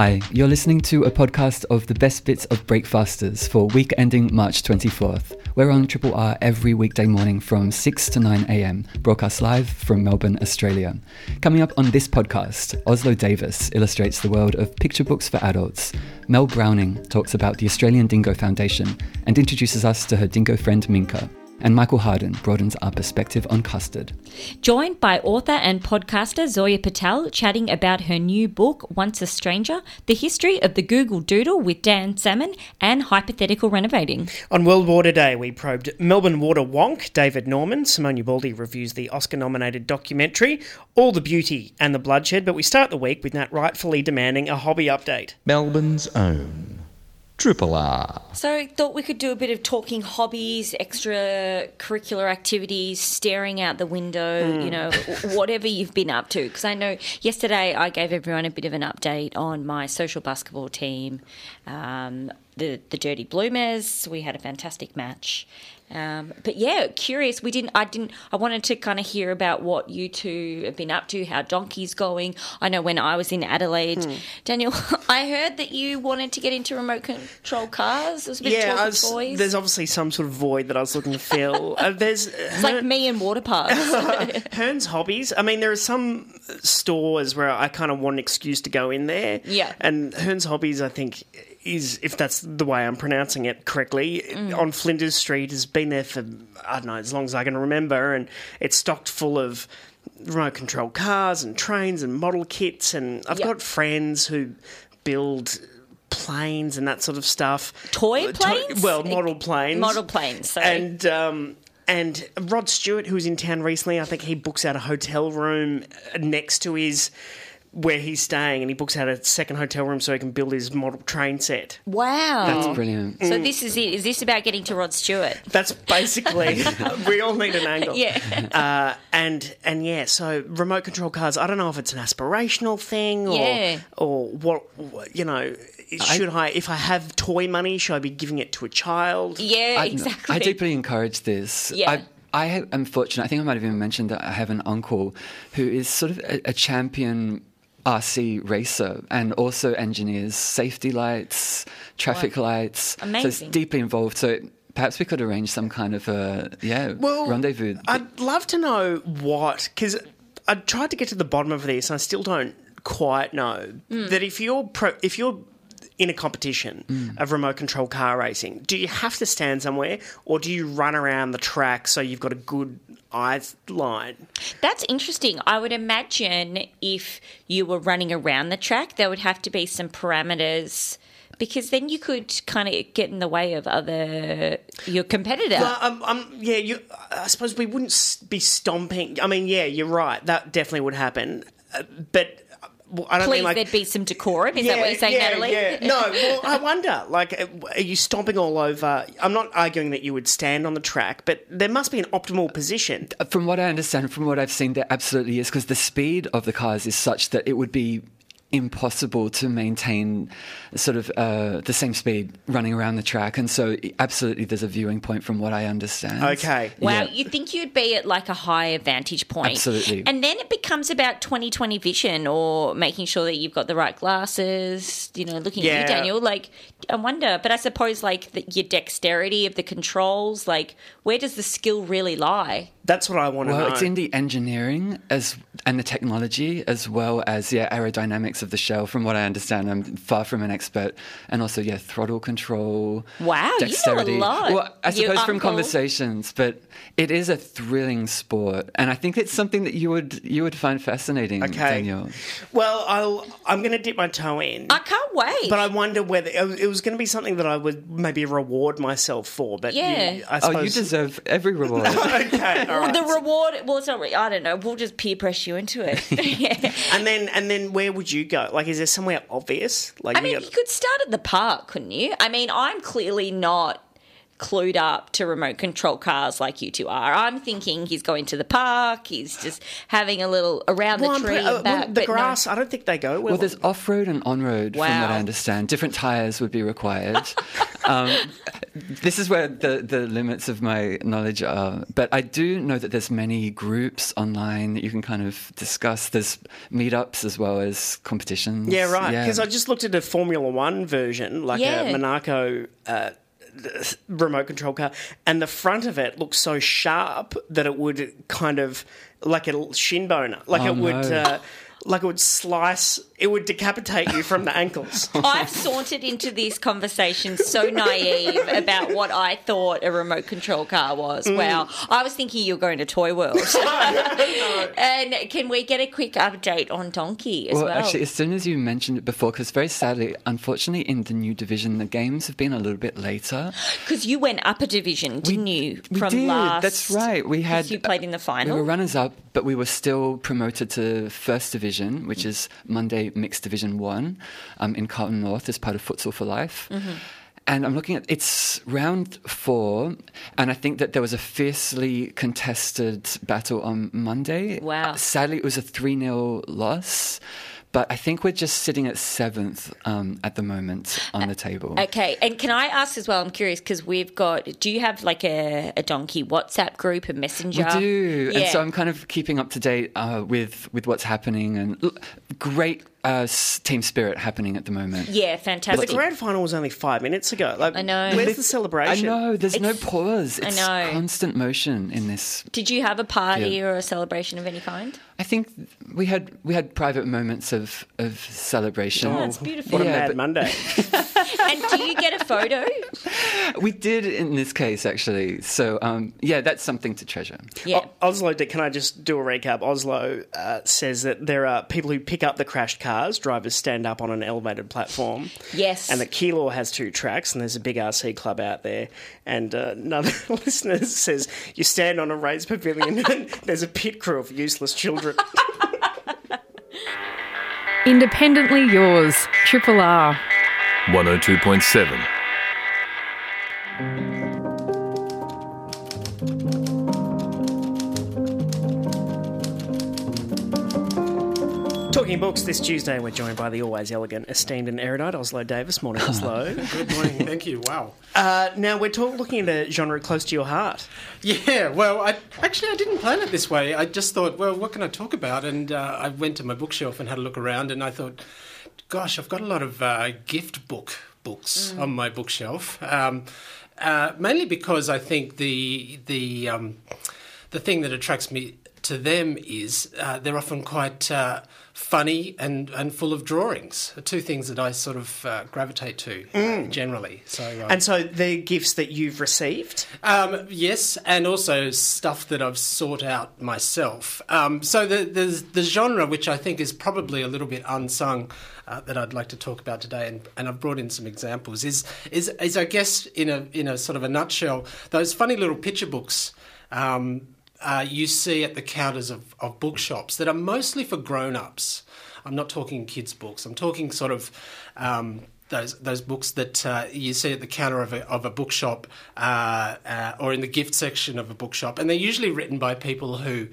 Hi, you're listening to a podcast of the best bits of Breakfasters for week ending March 24th. We're on Triple R every weekday morning from 6 to 9 am, broadcast live from Melbourne, Australia. Coming up on this podcast, Oslo Davis illustrates the world of picture books for adults. Mel Browning talks about the Australian Dingo Foundation and introduces us to her dingo friend Minka and Michael Harden broadens our perspective on custard. Joined by author and podcaster Zoya Patel, chatting about her new book, Once a Stranger The History of the Google Doodle with Dan Salmon and Hypothetical Renovating. On World Water Day, we probed Melbourne water wonk David Norman. Simone Ubaldi reviews the Oscar nominated documentary, All the Beauty and the Bloodshed, but we start the week with Nat rightfully demanding a hobby update. Melbourne's own. Triple R. So I thought we could do a bit of talking hobbies, extracurricular activities, staring out the window, mm. you know, whatever you've been up to. Because I know yesterday I gave everyone a bit of an update on my social basketball team, um, the the Dirty Bloomers. We had a fantastic match, um, but yeah, curious. We didn't. I didn't. I wanted to kind of hear about what you two have been up to. How Donkey's going. I know when I was in Adelaide, hmm. Daniel. I heard that you wanted to get into remote control cars. There was a bit yeah, was, toys. there's obviously some sort of void that I was looking to fill. uh, there's it's like me and water parks. Hearn's hobbies. I mean, there are some stores where I kind of want an excuse to go in there. Yeah, and Hearn's hobbies, I think is, if that's the way I'm pronouncing it correctly, mm. on Flinders Street has been there for, I don't know, as long as I can remember, and it's stocked full of remote control cars and trains and model kits. And I've yep. got friends who build planes and that sort of stuff. Toy uh, planes? To- well, model planes. Model planes, sorry. And, um, and Rod Stewart, who was in town recently, I think he books out a hotel room next to his where he's staying and he books out a second hotel room so he can build his model train set. Wow. That's brilliant. So this is it. Is this about getting to Rod Stewart? That's basically we all need an angle. Yeah. Uh, and and yeah, so remote control cars, I don't know if it's an aspirational thing or yeah. or what you know, should I, I, if I have toy money, should I be giving it to a child? Yeah, I, exactly. I deeply encourage this. Yeah. I, I am fortunate. I think I might have even mentioned that I have an uncle who is sort of a, a champion RC racer and also engineers safety lights, traffic wow. lights. Amazing. So it's deeply involved. So perhaps we could arrange some kind of a yeah well, rendezvous. I'd love to know what because I tried to get to the bottom of this and I still don't quite know mm. that if you're pro, if you're in a competition mm. of remote control car racing, do you have to stand somewhere or do you run around the track so you've got a good eye line? That's interesting. I would imagine if you were running around the track, there would have to be some parameters because then you could kind of get in the way of other your competitor. Well, um, um, yeah, you, I suppose we wouldn't be stomping. I mean, yeah, you're right. That definitely would happen. Uh, but well, I don't Please, mean like there'd be some decorum. Is yeah, that what you're saying, yeah, Natalie? Yeah. No, well, I wonder. Like, are you stomping all over? I'm not arguing that you would stand on the track, but there must be an optimal position. From what I understand, from what I've seen, there absolutely is because the speed of the cars is such that it would be impossible to maintain sort of uh, the same speed running around the track. And so, absolutely, there's a viewing point from what I understand. Okay. Wow. Yeah. You think you'd be at like a higher vantage point. Absolutely. And then it becomes about 2020 vision or making sure that you've got the right glasses, you know, looking yeah. at you, Daniel. Like, I wonder, but I suppose like the, your dexterity of the controls, like, where does the skill really lie? That's what I want to well, know. Well, it's in the engineering as and the technology as well as yeah aerodynamics of the shell. From what I understand, I'm far from an expert, and also yeah throttle control. Wow, dexterity. you know a lot. Well, I suppose from conversations, but it is a thrilling sport, and I think it's something that you would you would find fascinating. Okay. Daniel. Well, I'll I'm going to dip my toe in. I can't wait. But I wonder whether it was going to be something that I would maybe reward myself for. But yeah, you, I suppose... oh, you deserve every reward. okay right. the reward. Well, it's not. I don't know. We'll just peer pressure you into it. yeah. And then, and then, where would you go? Like, is there somewhere obvious? Like, I mean, got... you could start at the park, couldn't you? I mean, I'm clearly not clued up to remote control cars like you two are. I'm thinking he's going to the park, he's just having a little around well, the tree. Pre- uh, back, well, the grass, no. I don't think they go well. Well, there's off road and on road, wow. from what I understand. Different tyres would be required. um, this is where the, the limits of my knowledge are. But I do know that there's many groups online that you can kind of discuss. There's meetups as well as competitions. Yeah, right. Because I just looked at a Formula One version, like Yeah. a Monaco uh, remote control car, and the front of it looks so sharp that it would kind of like a shin boner, like Oh, it would. no. Uh, like it would slice, it would decapitate you from the ankles. I've sauntered into this conversation so naive about what I thought a remote control car was. Mm. Wow. I was thinking you were going to Toy World. and can we get a quick update on Donkey as Well, well? actually, as soon as you mentioned it before, because very sadly, unfortunately, in the new division, the games have been a little bit later. Because you went up a division, didn't you? We From did. last. That's right. We had 'cause you played in the final. We were runners up, but we were still promoted to first division, which is Monday Mixed Division One, um, in Carlton North as part of Futsal for Life. Mm-hmm. And I'm looking at it's round four, and I think that there was a fiercely contested battle on Monday. Wow. Sadly, it was a 3 0 loss, but I think we're just sitting at seventh um, at the moment on the table. Okay, and can I ask as well? I'm curious because we've got. Do you have like a, a donkey WhatsApp group, a messenger? We do, Yeah. and so I'm kind of keeping up to date uh, with with what's happening, and l- great uh, team spirit happening at the moment. yeah, fantastic. the grand final was only five minutes ago. Like, I know. Where's the celebration? I know there's no It's- pause. I know. constant motion in this. Did you have a party Yeah. or a celebration of any kind? I think we had we had private moments of of celebration. Oh, that's beautiful. What a Yeah, mad but- Monday. and do you get a photo? We did in this case actually. So um, yeah, that's something to treasure. Yeah. O- Oslo, can I just do a recap? Oslo uh, says that there are people who pick up the crashed cars, drivers stand up on an elevated platform. Yes. And that Keilor has two tracks, and there's a big RC club out there. And uh, another listener says you stand on a raised pavilion and there's a pit crew of useless children. Independently yours, Triple R. 102.7. Talking books this Tuesday, we're joined by the always elegant, esteemed, and erudite Oslo Davis. Morning, Oslo. Good morning. Thank you. Wow. Uh, now we're talk- looking at a genre close to your heart. Yeah. Well, I actually I didn't plan it this way. I just thought, well, what can I talk about? And uh, I went to my bookshelf and had a look around, and I thought, gosh, I've got a lot of uh, gift book books on my bookshelf. Um, uh, mainly because I think the the um, the thing that attracts me to them is uh, they're often quite uh, funny and, and full of drawings. are Two things that I sort of uh, gravitate to uh, generally. So um, And so the gifts that you've received. um, yes, and also stuff that I've sought out myself. Um, so the, the the genre, which I think is probably a little bit unsung, uh, that I'd like to talk about today, and, and I've brought in some examples, is is is I guess in a in a sort of a nutshell, those funny little picture books. Um, uh, you see at the counters of, of bookshops that are mostly for grown-ups. I'm not talking kids' books. I'm talking sort of um, those those books that uh, you see at the counter of a, of a bookshop uh, uh, or in the gift section of a bookshop, and they're usually written by people who,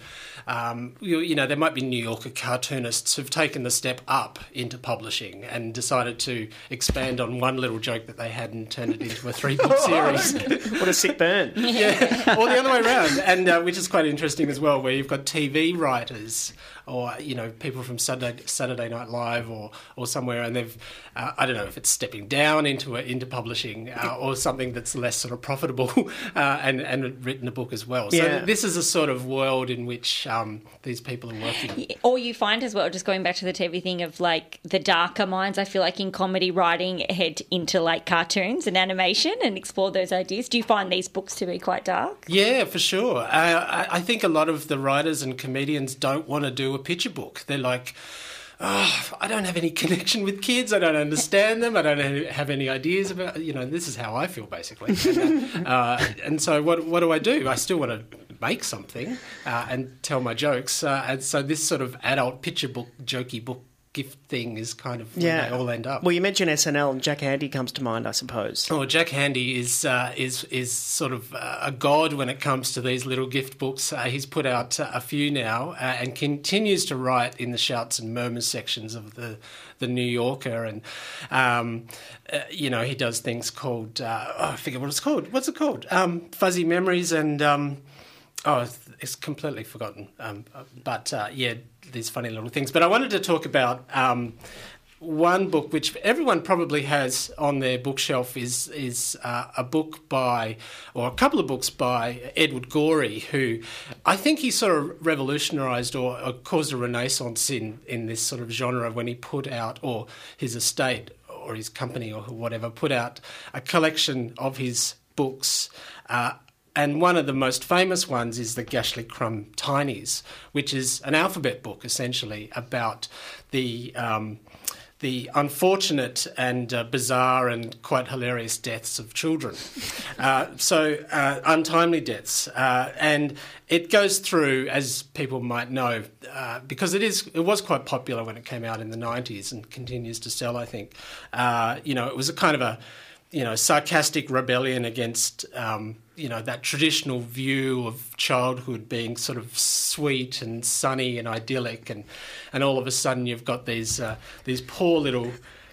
um, you, you know, there might be New Yorker cartoonists who've taken the step up into publishing and decided to expand on one little joke that they had and turn it into a three book series. What a sick burn. yeah, or the other way around, and uh, which is quite interesting as well, where you've got TV writers or you know people from Saturday Saturday Night Live or or somewhere, and they've uh, I don't know if it's stepping down into a, into publishing uh, or something that's less sort of profitable, uh, and and written a book as well. So Yeah. this is a sort of world in which um, these people are working. Or you find as well, just going back to the TV thing of like the darker minds, I feel like in comedy writing head into like cartoons and animation and explore those ideas. Do you find these books to be quite dark? Yeah, for sure. Uh, I, I think a lot of the writers and comedians don't want to do a picture book. They're like, oh, I don't have any connection with kids. I don't understand them. I don't have any ideas about. You know, this is how I feel basically. And, uh, uh, and so, what what do I do? I still want to make something uh, and tell my jokes. Uh, and so, this sort of adult picture book, jokey book gift thing is kind of Yeah. they all end up. Well, you mentioned SNL, and Jack Handey comes to mind, I suppose. Well, Jack Handey is uh, is is sort of uh, a god when it comes to these little gift books. Uh, he's put out uh, a few now uh, and continues to write in the shouts and murmurs sections of the the New Yorker, and um, uh, you know he does things called uh, oh, I forget what it's called. What's it called? Um, Fuzzy Memories and. Um, Oh, it's- it's completely forgotten. Um, but uh, yeah, these funny little things. But I wanted to talk about um, one book which everyone probably has on their bookshelf is is uh, a book by, or a couple of books by Edward Gorey, who I think he sort of revolutionised or, or caused a renaissance in in this sort of genre when he put out, or his estate or his company or whatever put out a collection of his books. Uh, and one of the most famous ones is the Gashlycrumb Tinies, which is an alphabet book essentially about the um, the unfortunate and uh, bizarre and quite hilarious deaths of children. Uh, so uh, untimely deaths, uh, and it goes through, as people might know, uh, because it is it was quite popular when it came out in the '90s and continues to sell. I think, uh, you know, it was a kind of a you know, sarcastic rebellion against, um, you know, that traditional view of childhood being sort of sweet and sunny and idyllic, and and all of a sudden you've got these uh, these poor little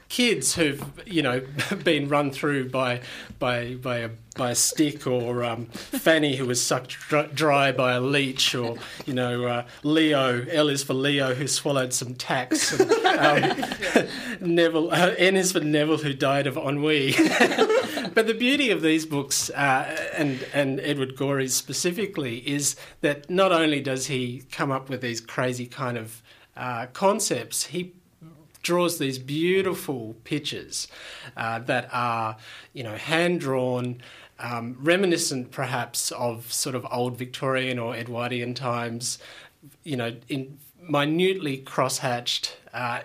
kids who've you know been run through by by by a by a stick or um, Fanny who was sucked dry by a leech or you know uh, Leo L is for Leo who swallowed some tacks and, um, Neville uh, N is for Neville who died of ennui. But the beauty of these books uh, and and Edward Gorey's specifically is that not only does he come up with these crazy kind of uh, concepts he draws these beautiful pictures uh, that are, you know, hand drawn, um, reminiscent perhaps of sort of old Victorian or Edwardian times, you know, in minutely cross-hatched. Uh,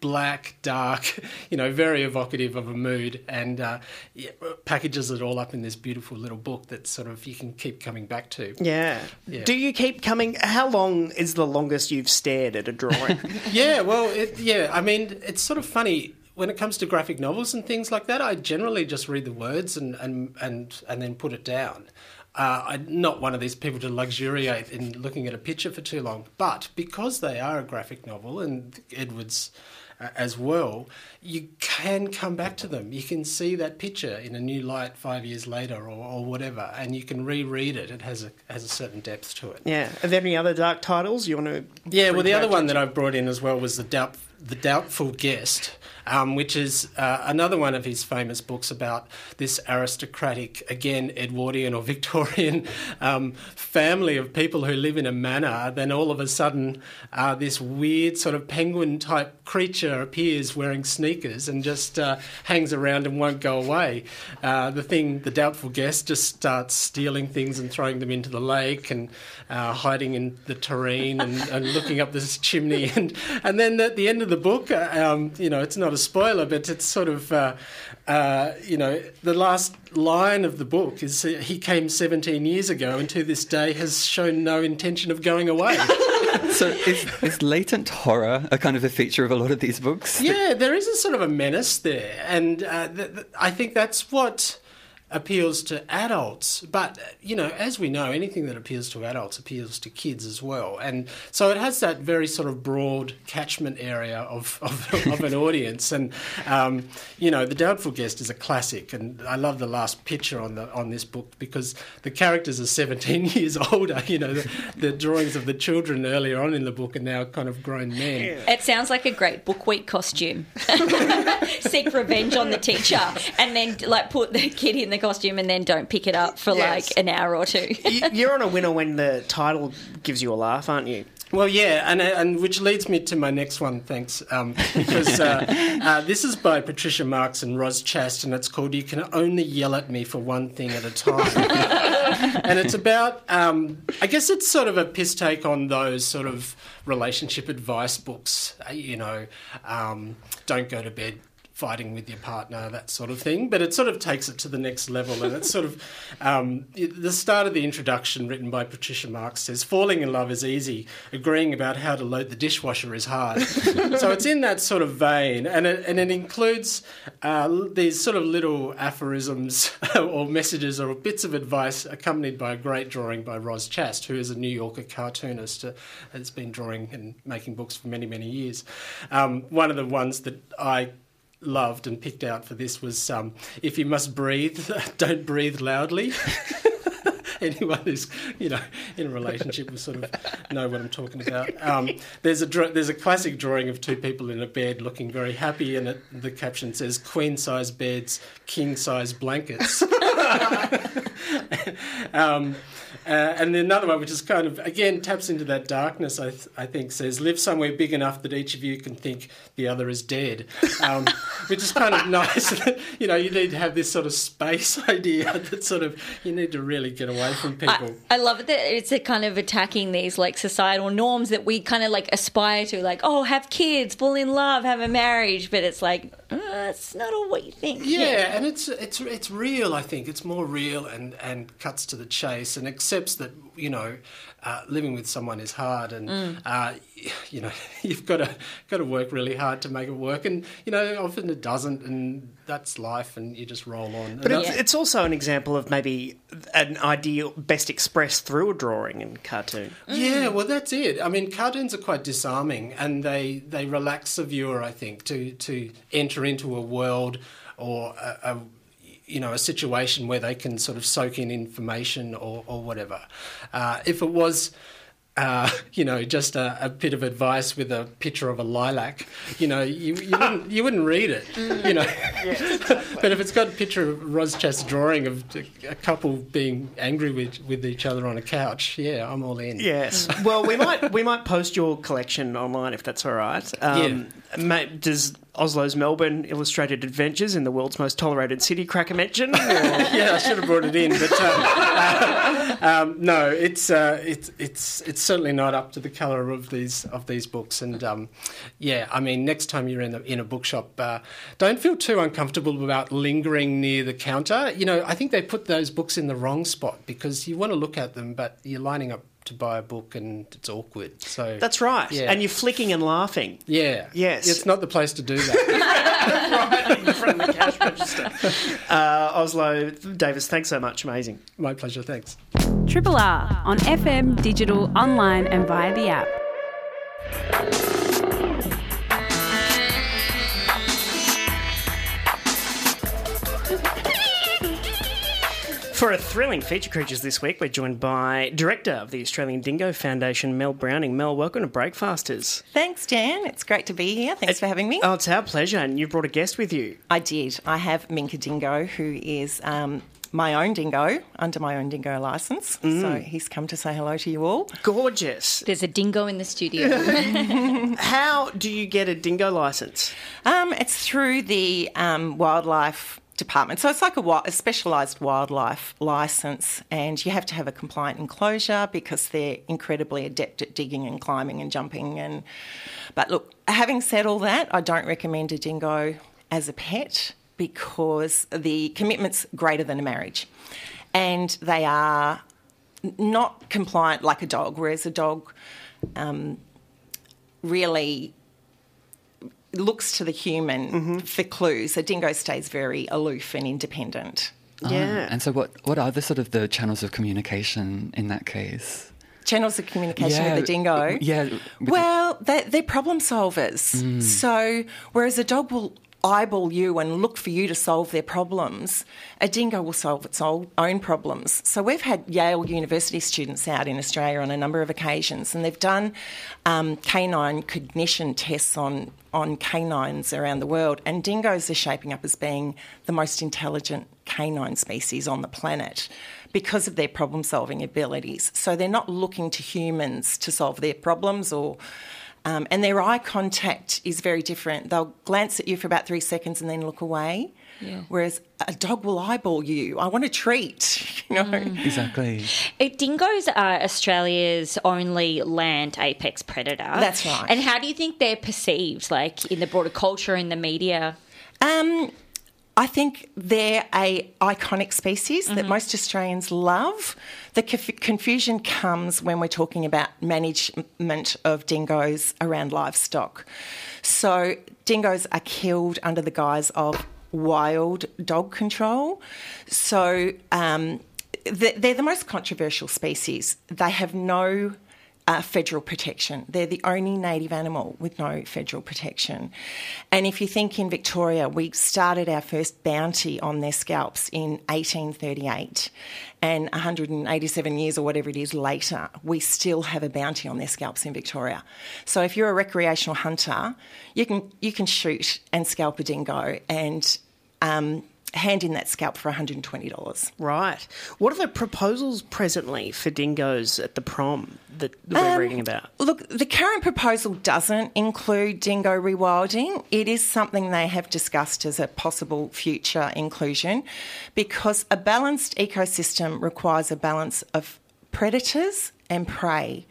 Black, dark, you know, very evocative of a mood, and uh, yeah, packages it all up in this beautiful little book that sort of you can keep coming back to. Yeah. Yeah. Do you keep coming? How long is the longest you've stared at a drawing? yeah, well, it, yeah. I mean, it's sort of funny when it comes to graphic novels and things like that. I generally just read the words and and and, and then put it down. Uh, I'm not one of these people to luxuriate in looking at a picture for too long, but because they are a graphic novel and Edwards uh, as well, you can come back to them. You can see that picture in a new light five years later or, or whatever, and you can reread it. It has a has a certain depth to it. yeah. Are there any other dark titles you want to? Yeah, well, the other one that I've brought in as well was the doubt, the doubtful guest, um, which is uh, another one of his famous books about this aristocratic, again Edwardian or Victorian um, family of people who live in a manor. Then all of a sudden, uh, this weird sort of penguin type creature appears wearing sneakers and just uh, hangs around and won't go away. Uh, the thing, the doubtful guest, just starts stealing things and throwing them into the lake and uh, hiding in the terrain and, and looking up this chimney. And, and then at the end of the book, uh, um, you know, it's not a spoiler, but it's sort of, uh, uh, you know, the last line of the book is uh, he came 17 years ago and to this day has shown no intention of going away. So is, is latent horror a kind of a feature of a lot of these books? yeah, there is a sort of a menace there, and uh, th- th- I think that's what appeals to adults. But you know, as we know, anything that appeals to adults appeals to kids as well, and so it has that very sort of broad catchment area of of, of an audience. And um, you know, the Doubtful Guest is a classic, and I love the last picture on the on this book because the characters are 17 years older. You know, the, the drawings of the children earlier on in the book are now kind of grown men. It sounds like a great book week costume. Seek revenge on the teacher, and then like put the kid in the costume, and then don't pick it up for Yes. like an hour or two. You- You're on a winner when the title gives you a laugh, aren't you? Well, yeah, and and which leads me to my next one. Thanks, um, because uh, uh, this is by Patricia Marx and Roz Chast, and it's called "You Can Only Yell at Me for One Thing at a Time," and it's about. Um, I guess it's sort of a piss take on those sort of relationship advice books. uh, You know, um, don't go to bed fighting with your partner, that sort of thing. But it sort of takes it to the next level, and it's sort of um, the start of the introduction, written by Patricia Marx, says, "Falling in love is easy. Agreeing about how to load the dishwasher is hard." so it's in that sort of vein, and it, and it includes uh, these sort of little aphorisms or messages or bits of advice, accompanied by a great drawing by Roz Chast, who is a New Yorker cartoonist, that's been drawing and making books for many many years. Um, one of the ones that I loved and picked out for this was um, if you must breathe, don't breathe loudly. Anyone who's you know in a relationship will sort of know what I'm talking about. Um, there's a there's a classic drawing of two people in a bed looking very happy, and it, the caption says "queen size beds, king size blankets." um, uh, and then another one, which is kind of again taps into that darkness. I, th- I think says live somewhere big enough that each of you can think the other is dead, um, which is kind of nice. you know, you need to have this sort of space idea that sort of you need to really get away from people. I, I love it that it's a kind of attacking these like societal norms that we kind of like aspire to, like oh, have kids, fall in love, have a marriage, but it's like uh, it's not all what you think. Yeah, and it's it's it's real. I think it's more real and and cuts to the chase and accepts that you know uh, living with someone is hard and Mm. uh, you know you've got to got to work really hard to make it work and you know often it doesn't and that's life and you just roll on. But it's, it's also an example of maybe an ideal best expressed through a drawing and cartoon. Yeah, well, that's it. I mean, cartoons are quite disarming, and they they relax the viewer. I think to to enter into a world or a, a you know a situation where they can sort of soak in information or or whatever. Uh, if it was. Uh, you know, just a, a bit of advice with a picture of a lilac. You know, you, you wouldn't you wouldn't read it. You know, but if it's got a picture of Roz Chast's drawing of a couple being angry with with each other on a couch, yeah, I'm all in. Yes. Well, we might we might post your collection online if that's all right. Um, ma- Does Oslo's Melbourne Illustrated Adventures in the world's most tolerated city Cracker mention? Yeah, I should have brought it in, but um, um, no, it's uh, it's it's it's certainly not up to the colour of these of these books. And um, yeah, I mean, next time you're in a, in a bookshop, uh, don't feel too uncomfortable about lingering near the counter. You know, I think they put those books in the wrong spot because you want to look at them, but you're lining up to buy a book and it's awkward. So That's right. Yeah. And you're flicking and laughing. yeah, Yes. it's not the place to do that. right in front of the cash register. Uh, Oslo, Davis, thanks so much. Amazing. My pleasure. Thanks. Triple R on FM, digital, online, and via the app. For a thrilling feature creatures this week, we're joined by director of the Australian Dingo Foundation, Mel Browning. Mel, welcome to Breakfasters. Thanks, Dan. It's great to be here. Thanks for having me. Oh, it's our pleasure, and you brought a guest with you. I did. I have Minka Dingo, who is um, my own dingo under my own dingo license. So he's come to say hello to you all. Gorgeous. There's a dingo in the studio. How do you get a dingo license? Um, it's through the um, wildlife department. So it's like a, a specialised wildlife licence, and you have to have a compliant enclosure because they're incredibly adept at digging and climbing and jumping. And but look, having said all that, I don't recommend a dingo as a pet because the commitment's greater than a marriage, and they are not compliant like a dog, whereas a dog um, really looks to the human for clues. A dingo stays very aloof and independent. Ah, yeah. And so, what what are the sort of the channels of communication in that case? Channels of communication Yeah, with the dingo. yeah, Well, they're, they're problem solvers. Mm. So, whereas a dog will eyeball you and look for you to solve their problems, a dingo will solve its own problems. So, we've had Yale University students out in Australia on a number of occasions, and they've done um, canine cognition tests on, on canines around the world, and dingoes are shaping up as being the most intelligent canine species on the planet because of their problem solving abilities. So they're not looking to humans to solve their problems or. Um, and their eye contact is very different. They'll glance at you for about three seconds and then look away. Yeah. Whereas a dog will eyeball you. I want a treat, you know. Exactly. Uh, Dingoes are Australia's only land apex predator. That's right. And how do you think they're perceived, like in the broader culture, in the media? Um, I think they're a iconic species that most Australians love. The conf- confusion comes when we're talking about management of dingoes around livestock. So dingoes are killed under the guise of wild dog control. So um, they're the most controversial species. They have no uh, federal protection. They're the only native animal with no federal protection. And if you think in Victoria, we started our first bounty on their scalps in 1838, and 187 years or whatever it is later, we still have a bounty on their scalps in Victoria. So if you're a recreational hunter, you can you can shoot and scalp a dingo and um, hand in that scalp for $120. Right. What are the proposals presently for dingoes at the prom that, we're Um, reading about? Look, the current proposal doesn't include dingo rewilding. It is something they have discussed as a possible future inclusion because a balanced ecosystem requires a balance of predators and prey.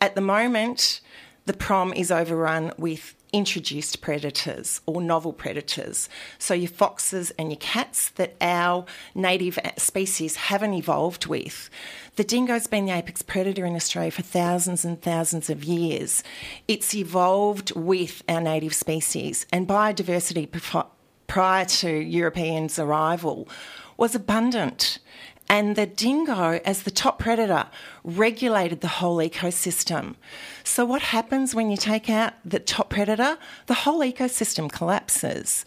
At the moment, the prom is overrun with introduced predators or novel predators. So your foxes and your cats that our native species haven't evolved with. The dingo's been the apex predator in Australia for thousands and thousands of years. It's evolved with our native species and biodiversity prior to Europeans' arrival was abundant. And the dingo, as the top predator, regulated the whole ecosystem. So, what happens when you take out the top predator? The whole ecosystem collapses.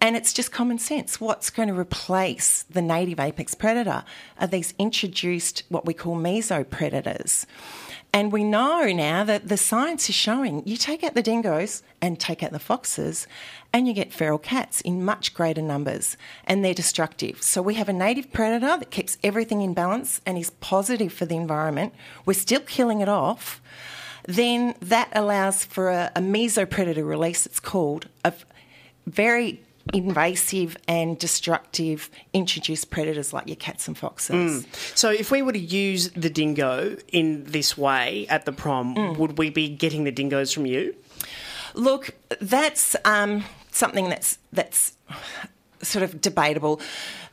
And it's just common sense. What's going to replace the native apex predator are these introduced, what we call mesopredators. And we know now that the science is showing you take out the dingoes and take out the foxes, and you get feral cats in much greater numbers, and they're destructive. So we have a native predator that keeps everything in balance and is positive for the environment. We're still killing it off. Then that allows for a, a mesopredator release, it's called, of very invasive and destructive introduced predators like your cats and foxes. So, if we were to use the dingo in this way at the prom, Mm. would we be getting the dingoes from you? Look, that's um, something that's that's sort of debatable.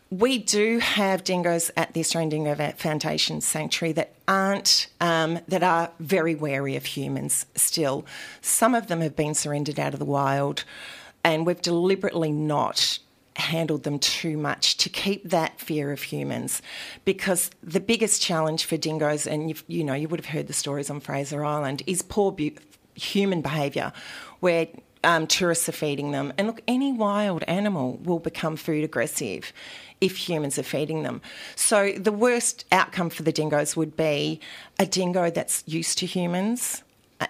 We do have dingoes at the Australian Dingo Foundation Sanctuary that aren't um, that are very wary of humans. Still, some of them have been surrendered out of the wild, and we've deliberately not handled them too much to keep that fear of humans. Because the biggest challenge for dingoes and you know you would have heard the stories on Fraser Island is poor bu- human behaviour where um, tourists are feeding them. And look any wild animal will become food aggressive if humans are feeding them. So the worst outcome for the dingoes would be a dingo that's used to humans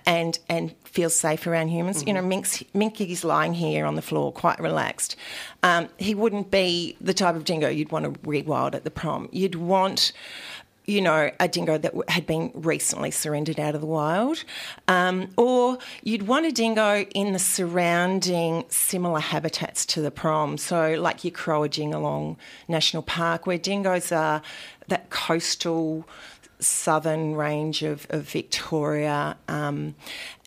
and and feels safe around humans. You know, Mink's, Minky's lying here on the floor, quite relaxed. Um, he wouldn't be the type of dingo you'd want to rewild at the prom. You'd want. You know, a dingo that had been recently surrendered out of the wild. Um, or you'd want a dingo in the surrounding similar habitats to the prom. So, like your along National Park, where dingoes are that coastal southern range of, of Victoria. Um,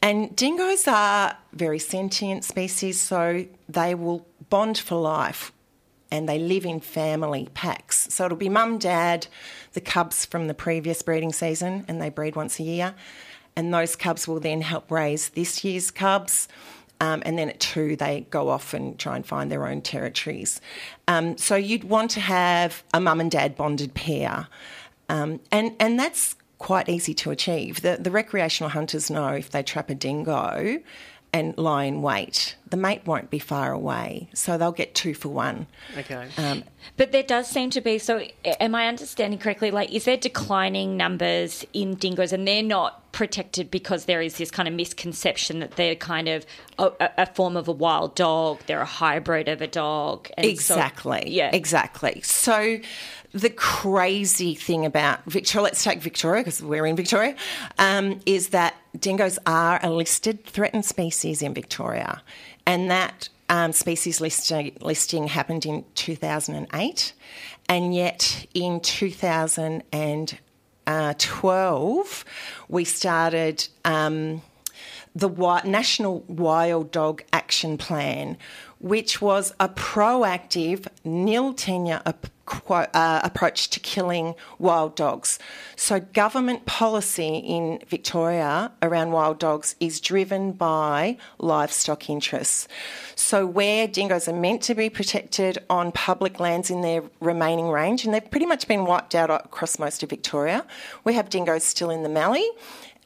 and dingoes are very sentient species, so they will bond for life and they live in family packs. So it'll be mum, dad, the cubs from the previous breeding season, and they breed once a year. And those cubs will then help raise this year's cubs. Um, and then at two, they go off and try and find their own territories. Um, so you'd want to have a mum and dad bonded pair. Um, and, and that's quite easy to achieve. The, the recreational hunters know if they trap a dingo and lie in wait, the mate won't be far away. So they'll get two for one. Okay. Um, But there does seem to be. So, am I understanding correctly? Like, is there declining numbers in dingoes, and they're not protected because there is this kind of misconception that they're kind of a, a- a form of a wild dog. They're a hybrid of a dog. And so- Exactly. yeah. Exactly. So the crazy thing about Victoria, let's take Victoria because we're in Victoria, um, is that dingoes are a listed threatened species in Victoria. And that um, species listing, listing happened in 2008. And yet in 2012, we started. Um, the National Wild Dog Action Plan, which was a proactive, nil tenure ap- quo- uh, approach to killing wild dogs. So, government policy in Victoria around wild dogs is driven by livestock interests. So, where dingoes are meant to be protected on public lands in their remaining range, and they've pretty much been wiped out across most of Victoria, we have dingoes still in the Mallee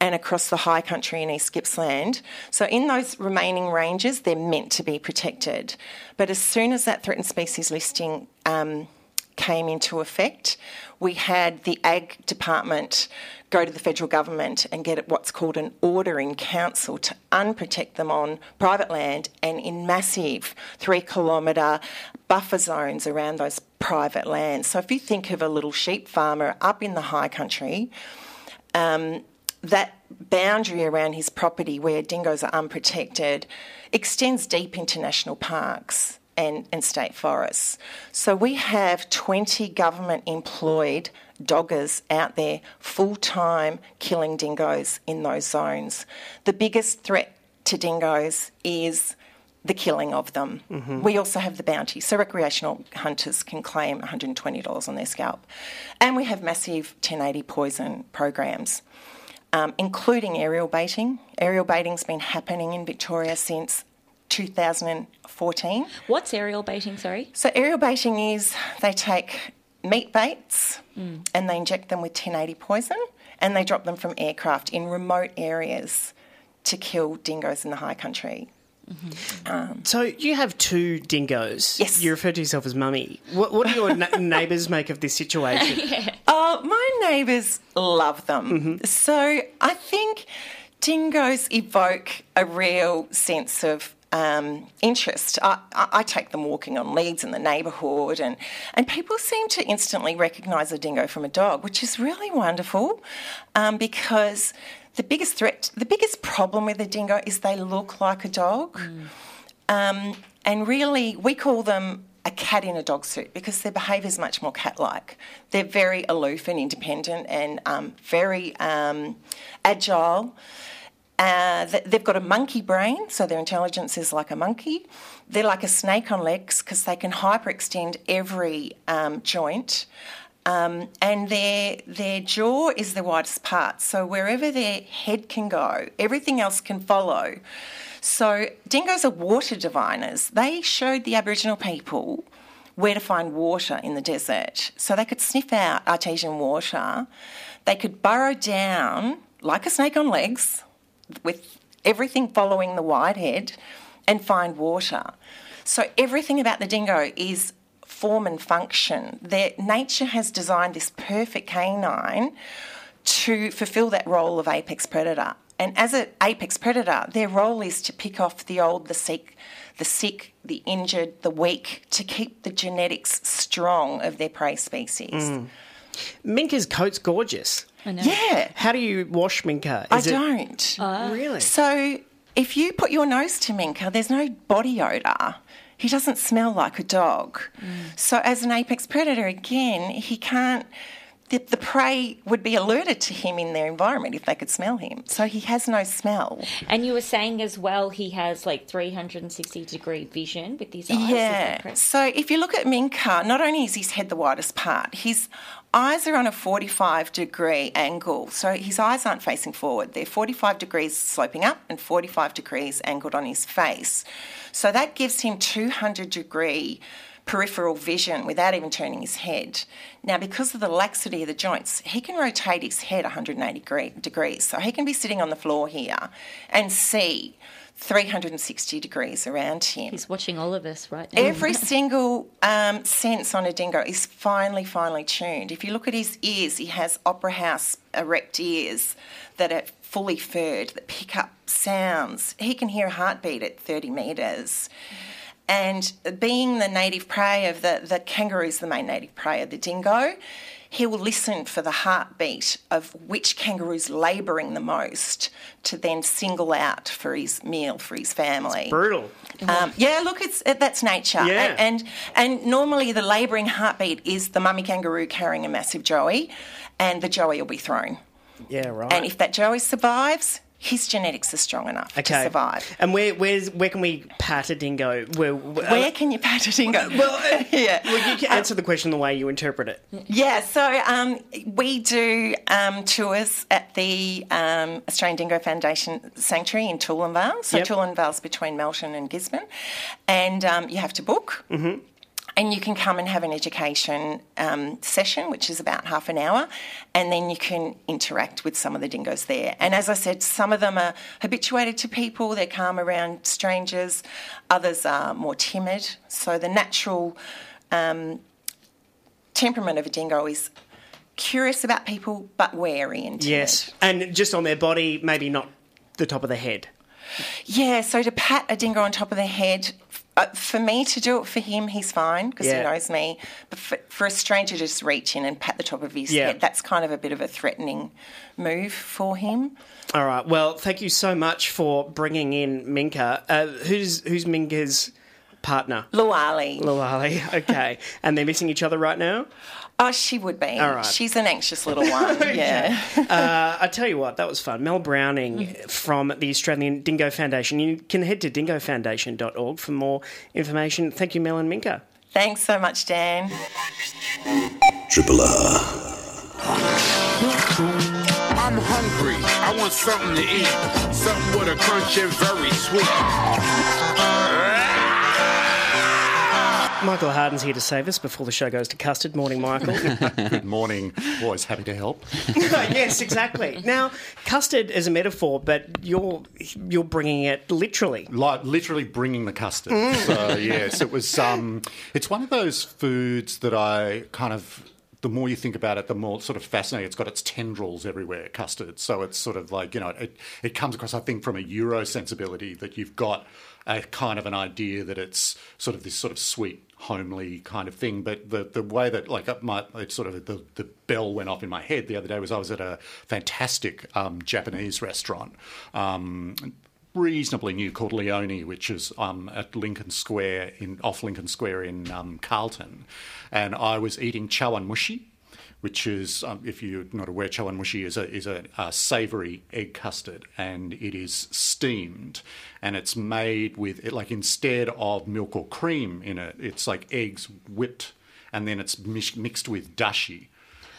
and across the high country in East Gippsland. So, in those remaining ranges, they're meant to be protected. But as soon as that threatened species listing um, came into effect, we had the Ag Department go to the federal government and get what's called an order in council to unprotect them on private land and in massive three kilometre buffer zones around those private lands. So, if you think of a little sheep farmer up in the high country, um, that boundary around his property where dingoes are unprotected extends deep into national parks and, and state forests. So we have 20 government employed doggers out there full time killing dingoes in those zones. The biggest threat to dingoes is the killing of them. Mm-hmm. We also have the bounty, so recreational hunters can claim $120 on their scalp. And we have massive 1080 poison programs um, including aerial baiting. Aerial baiting's been happening in Victoria since 2014. What's aerial baiting? Sorry. So, aerial baiting is they take meat baits and they inject them with 1080 poison and they drop them from aircraft in remote areas to kill dingoes in the high country. So you have two dingoes. Yes. You refer to yourself as mummy. What, what do your na- neighbours make of this situation? Oh, my neighbours love them. So I think dingoes evoke a real sense of um, interest. I, I I take them walking on leads in the neighbourhood, and, and people seem to instantly recognise a dingo from a dog, which is really wonderful um, because the biggest threat, the biggest problem with a dingo is they look like a dog. Um, and really, we call them a cat in a dog suit because their behaviour is much more cat like. They're very aloof and independent and um, very um, agile. Uh, they've got a monkey brain, so their intelligence is like a monkey. They're like a snake on legs because they can hyperextend every um, joint. Um, and their their jaw is the widest part, so wherever their head can go, everything else can follow. So dingoes are water diviners. They showed the Aboriginal people where to find water in the desert, so they could sniff out artesian water. They could burrow down like a snake on legs, with everything following the wide head, and find water. So everything about the dingo is form and function. Their nature has designed this perfect canine to fulfill that role of apex predator. And as an apex predator, their role is to pick off the old, the sick, the sick, the injured, the weak, to keep the genetics strong of their prey species. Mm. Minka's coat's gorgeous. Yeah, How do you wash Minka? I it- don't. Ah. Really? So if you put your nose to Minka, there's no body odour. He doesn't smell like a dog. Mm. So as an apex predator, again, he can't. The, the prey would be alerted to him in their environment if they could smell him. So he has no smell. And you were saying as well he has like 360 degree vision with his eyes. Yeah. So if you look at Minka, not only is his head the widest part, his eyes are on a 45 degree angle. So his eyes aren't facing forward. They're 45 degrees sloping up and 45 degrees angled on his face. So that gives him 200 degree peripheral vision without even turning his head. Now, because of the laxity of the joints, he can rotate his head 180 degree- degrees. So he can be sitting on the floor here and see 360 degrees around him. He's watching all of us right now. Every single um, sense on a dingo is finely, finely tuned. If you look at his ears, he has opera house erect ears that are fully furred, that pick up sounds. He can hear a heartbeat at 30 metres. And being the native prey of the, the kangaroo is the main native prey of the dingo, he will listen for the heartbeat of which kangaroo's labouring the most to then single out for his meal for his family. Brutal. Um, yeah, look, it's it, that's nature. Yeah. And, and and normally the labouring heartbeat is the mummy kangaroo carrying a massive joey, and the joey will be thrown. Yeah, right. And if that joey survives, his genetics are strong enough Okay. to survive. And where where's where can we pat a dingo? Where, Where can you pat a dingo? well, yeah. well, you can answer the question the way you interpret it. Yeah, so um, we do um, tours at the um, Australian Dingo Foundation Sanctuary in Toowoomba. So Yep. Toowoomba's between Melton and Gisborne, and um, you have to book. Mm-hmm. And you can come and have an education um, session, which is about half an hour, and then you can interact with some of the dingoes there. And as I said, some of them are habituated to people, they're calm around strangers, others are more timid. So the natural um, temperament of a dingo is curious about people but wary and timid. Yes, and just on their body, maybe not the top of the head. Yeah, so to pat a dingo on top of the head, uh, for me to do it for him, he's fine because Yeah. he knows me. But for, for a stranger to just reach in and pat the top of his Yeah. head, that's kind of a bit of a threatening move for him. All right. Well, thank you so much for bringing in Minka. Uh, who's who's Minka's partner? Luali. Luali. Okay, and they're missing each other right now. Oh, she would be. All right. She's an anxious little one. Yeah. Uh, I tell you what, that was fun. Mel Browning from the Australian Dingo Foundation. You can head to dingofoundation.org for more information. Thank you, Mel and Minka. Thanks so much, Dan. Triple R. I'm hungry. I want something to eat. Something with a crunch and very sweet. Michael Harden's here to save us before the show goes to custard. Morning, Michael. Good morning. Always happy to help. yes, exactly. Now, custard is a metaphor, but you're you're bringing it literally. Like literally bringing the custard. So yes, it was. Um, it's one of those foods that I kind of. The more you think about it, the more sort of fascinating. It's got its tendrils everywhere, custard. So it's sort of like you know, it, it comes across. I think from a Euro sensibility that you've got a kind of an idea that it's sort of this sort of sweet, homely kind of thing. But the the way that like it might, it sort of the the bell went off in my head the other day was I was at a fantastic um, Japanese restaurant. Um, reasonably new called Leone, which is um, at Lincoln Square in off Lincoln Square in um, Carlton, and I was eating chawanmushi, which is, um, if you're not aware, chawanmushi is a is a, a savoury egg custard, and it is steamed, and it's made with like instead of milk or cream in it, it's like eggs whipped, and then it's mix- mixed with dashi.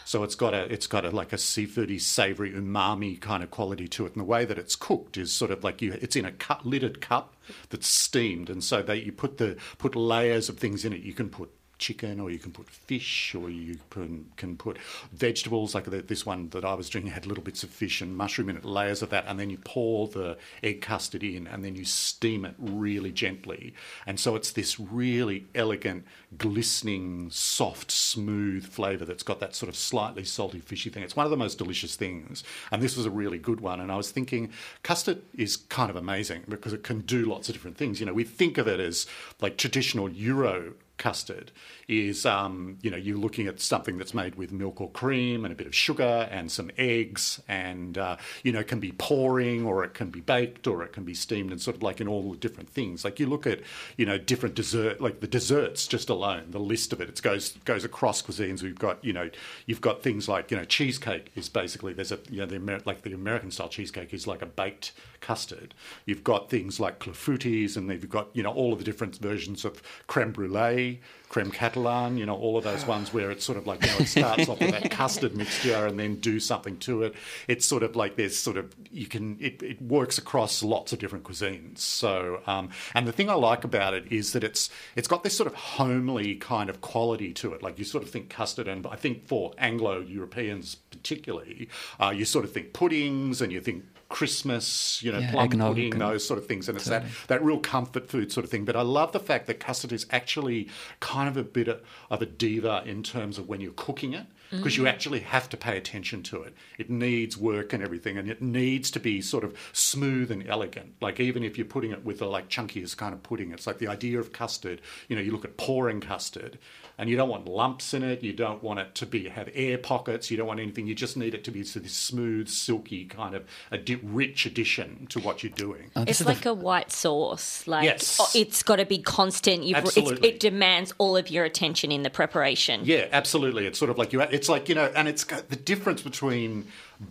So it's got a it's got a like a seafoody, savoury, umami kind of quality to it. And the way that it's cooked is sort of like you it's in a lidded cup that's steamed, and so that you put the put layers of things in it. You can put chicken or you can put fish or you can, can put vegetables like the, this one that I was doing had little bits of fish and mushroom in it layers of that and then you pour the egg custard in and then you steam it really gently. And so it's this really elegant glistening soft smooth flavor that's got that sort of slightly salty fishy thing. It's one of the most delicious things. And this was a really good one and I was thinking custard is kind of amazing because it can do lots of different things. You know we think of it as like traditional euro custard is um, you know you're looking at something that's made with milk or cream and a bit of sugar and some eggs and uh, you know can be pouring or it can be baked or it can be steamed and sort of like in all the different things. Like you look at you know different dessert like the desserts just alone the list of it it goes goes across cuisines. We've got you know you've got things like you know cheesecake is basically there's a you know the Amer- like the American style cheesecake is like a baked custard. You've got things like clafoutis and then you've got you know all of the different versions of creme brulee creme catalan, you know, all of those ones where it's sort of like, you know, it starts off with that custard mixture and then do something to it. It's sort of like there's sort of, you can, it, it works across lots of different cuisines. So, um, and the thing I like about it is that it's, it's got this sort of homely kind of quality to it. Like you sort of think custard, and I think for Anglo Europeans particularly, uh, you sort of think puddings and you think Christmas, you know, Yeah, plum pudding, and- those sort of things, and it's Totally. that that real comfort food sort of thing. But I love the fact that custard is actually kind of a bit of- a diva in terms of when you're cooking it. Because you mm. actually have to pay attention to it. It needs work and everything, and it needs to be sort of smooth and elegant. Like even if you're putting it with a like chunkiest kind of pudding, it's like the idea of custard. You know, you look at pouring custard, and you don't want lumps in it. You don't want it to be have air pockets. You don't want anything. You just need it to be sort of this smooth, silky kind of a di- rich addition to what you're doing. Oh, It's this the like a white sauce. Like Yes. oh, it's got to be constant. You've, it's, Absolutely. it demands all of your attention in the preparation. Yeah, absolutely. It's sort of like you. It's like you know, and it's got the difference between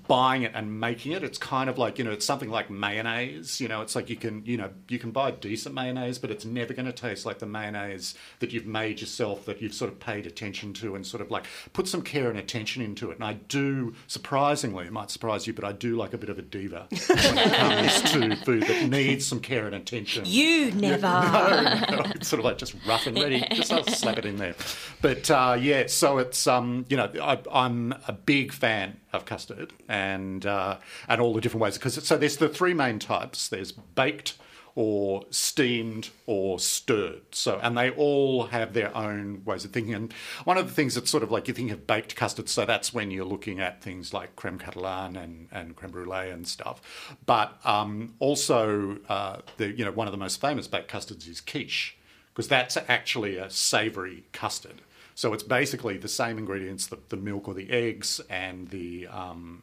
buying it and making it. It's kind of like you know, it's something like mayonnaise. You know, it's like you can you know you can buy decent mayonnaise, but it's never going to taste like the mayonnaise that you've made yourself, that you've sort of paid attention to, and sort of like put some care and attention into it. And I do, surprisingly, it might surprise you, but I do like a bit of a diva when it comes to food that needs some care and attention. You never. No, no, it's sort of like just rough and ready. Just I'll slap it in there. But uh, yeah, so it's um, you know I, I'm a big fan of custard and uh, and all the different ways because so there's the three main types. There's baked or steamed or stirred. So and they all have their own ways of thinking. And one of the things that's sort of like you think of baked custard, so that's when you're looking at things like creme catalan and, and creme brulee and stuff. But um, also uh, the you know one of the most famous baked custards is quiche because that's actually a savoury custard. So it's basically the same ingredients: the, the milk or the eggs and the um,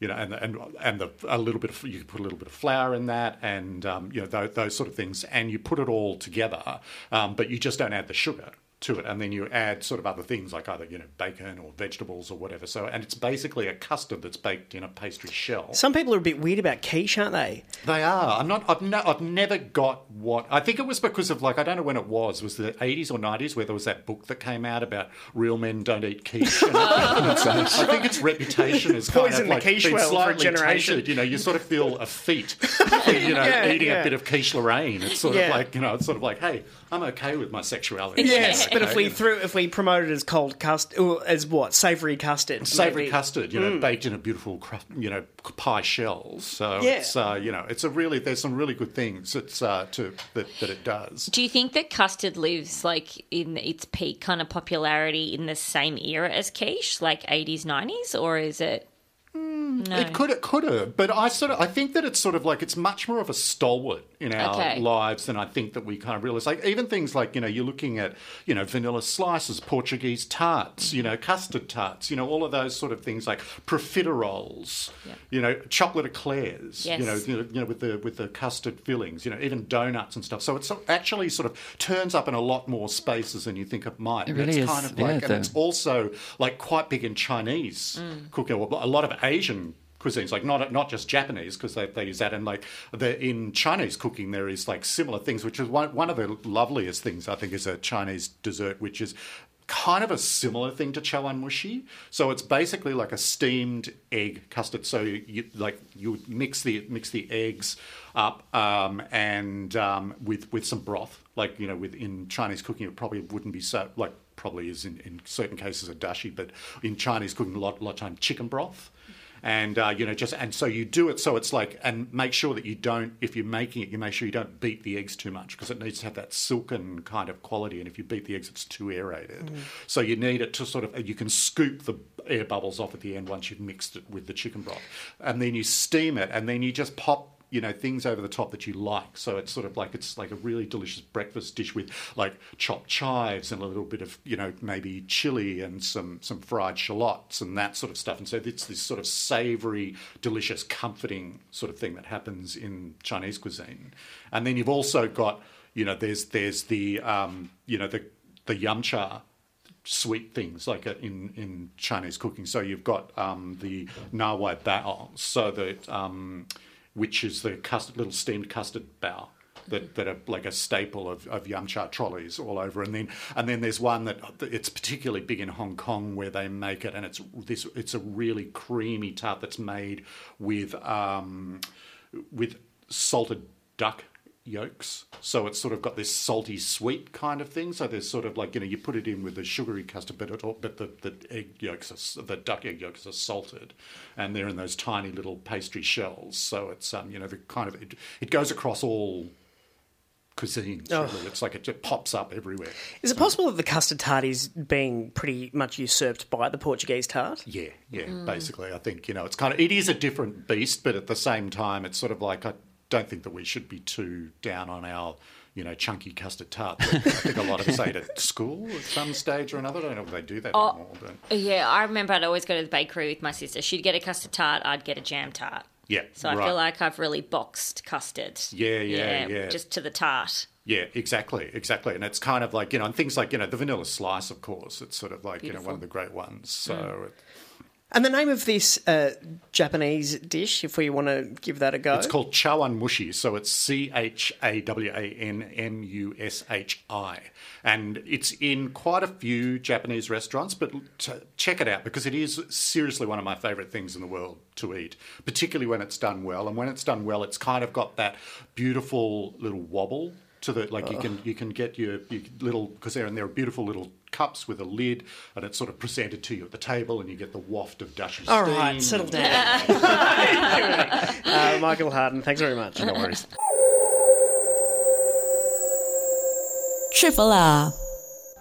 you know, and and and the a little bit of you can put a little bit of flour in that, and um, you know those, those sort of things, and you put it all together, um, but you just don't add the sugar to it, and then you add sort of other things like either you know bacon or vegetables or whatever. So, and it's basically a custard that's baked in a pastry shell. Some people are a bit weird about quiche, aren't they? They are. I'm not. I've, no, I've never got what. I think it was because of like I don't know when it was. Was the 80s or 90s where there was that book that came out about real men don't eat quiche. And I think its reputation is kind Poison of the like quiche been well a slightly generation. tainted. You know, you sort of feel a feat, you know, Yeah, eating yeah. a bit of quiche Lorraine. It's sort Yeah. of like you know, it's sort of like, hey, I'm okay with my sexuality. Yes, but if we threw, if we promoted as cold custard, or as what savoury custard, Savoury maybe. custard, you know, Mm. baked in a beautiful, cru- you know, pie shells. So Yeah. it's, uh, you know, it's a really, there's some really good things it's, uh, to, that, that it does. Do you think that custard lives like in its peak kind of popularity in the same era as quiche, like 80s, 90s, or is it? No. It could, it could have, but I sort of, I think that it's sort of like it's much more of a stalwart in our Okay. lives than I think that we kind of realize. Like even things like you know, you're looking at you know vanilla slices, Portuguese tarts, you know, custard tarts, you know, all of those sort of things like profiteroles, you know, chocolate eclairs, you know, Yes. you know, you know, with the with the custard fillings, you know, even donuts and stuff. So it's actually sort of turns up in a lot more spaces than you think it might. It really it's is, kind of yeah, and the- it's also like quite big in Chinese Mm. cooking. A lot of Asian cuisines, like not not just Japanese, because they, they use that. And like the, in Chinese cooking, there is like similar things, which is one, one of the loveliest things I think is a Chinese dessert, which is kind of a similar thing to chawanmushi. So it's basically like a steamed egg custard. So you, like you mix the mix the eggs up um, and um, with with some broth. Like you know, with in Chinese cooking, it probably wouldn't be so like probably is in, in certain cases a dashi, but in Chinese cooking, a lot, a lot of time chicken broth. And uh, you know, just and so you do it so it's like, and make sure that you don't, if you're making it, you make sure you don't beat the eggs too much because it needs to have that silken kind of quality. And if you beat the eggs, it's too aerated. Mm. So you need it to sort of, you can scoop the air bubbles off at the end once you've mixed it with the chicken broth, and then you steam it, and then you just pop you know things over the top that you like. So it's sort of like it's like a really delicious breakfast dish with like chopped chives and a little bit of you know maybe chili and some some fried shallots and that sort of stuff. And so it's this sort of savory delicious comforting sort of thing that happens in chinese cuisine. And then you've also got you know there's there's the um you know the the yum cha sweet things like uh, in in Chinese cooking. So you've got um, the na wai bao, so that um, which is the custard, little steamed custard bao. That, that are like a staple of, of yum cha trolleys all over, and then and then there's one that it's particularly big in Hong Kong where they make it, and it's this it's a really creamy tart that's made with um, with salted duck yolks. So it's sort of got this salty sweet kind of thing. So there's sort of like you know you put it in with the sugary custard, but it all, but the, the egg yolks are, the duck egg yolks are salted, and they're in those tiny little pastry shells. So it's um you know the kind of it, it goes across all cuisines. Oh. Really. It's like it just pops up everywhere. Is it possible that the custard tart is being pretty much usurped by the Portuguese tart? Yeah, yeah. Mm. Basically, I think you know it's kind of it is a different beast, but at the same time, it's sort of like I don't think that we should be too down on our you know chunky custard tart. I think a lot of us ate at school at some stage or another. I don't know if they do that Oh. anymore, but Yeah, I remember I'd always go to the bakery with my sister. She'd get a custard tart, I'd get a jam tart. yeah. So I feel like I've really boxed custard. Yeah, yeah, yeah. Just to the tart. Yeah, exactly, exactly. And it's kind of like, you know, and things like, you know, the vanilla slice, of course, it's sort of like, you know, one of the great ones. So, Mm. it, And the name of this uh, Japanese dish, if we want to give that a go, It's called chawan mushi, so it's C H A W A N M U S H I, and it's in quite a few Japanese restaurants. But t- check it out because it is seriously one of my favourite things in the world to eat, particularly when it's done well. And when it's done well, it's kind of got that beautiful little wobble to the like you can you can get your, your little because they're and there are beautiful little cups with a lid, and it's sort of presented to you at the table, and you get the waft of dashi All steam. right, settle down. uh, Michael Harden, thanks very much. No worries. Triple R.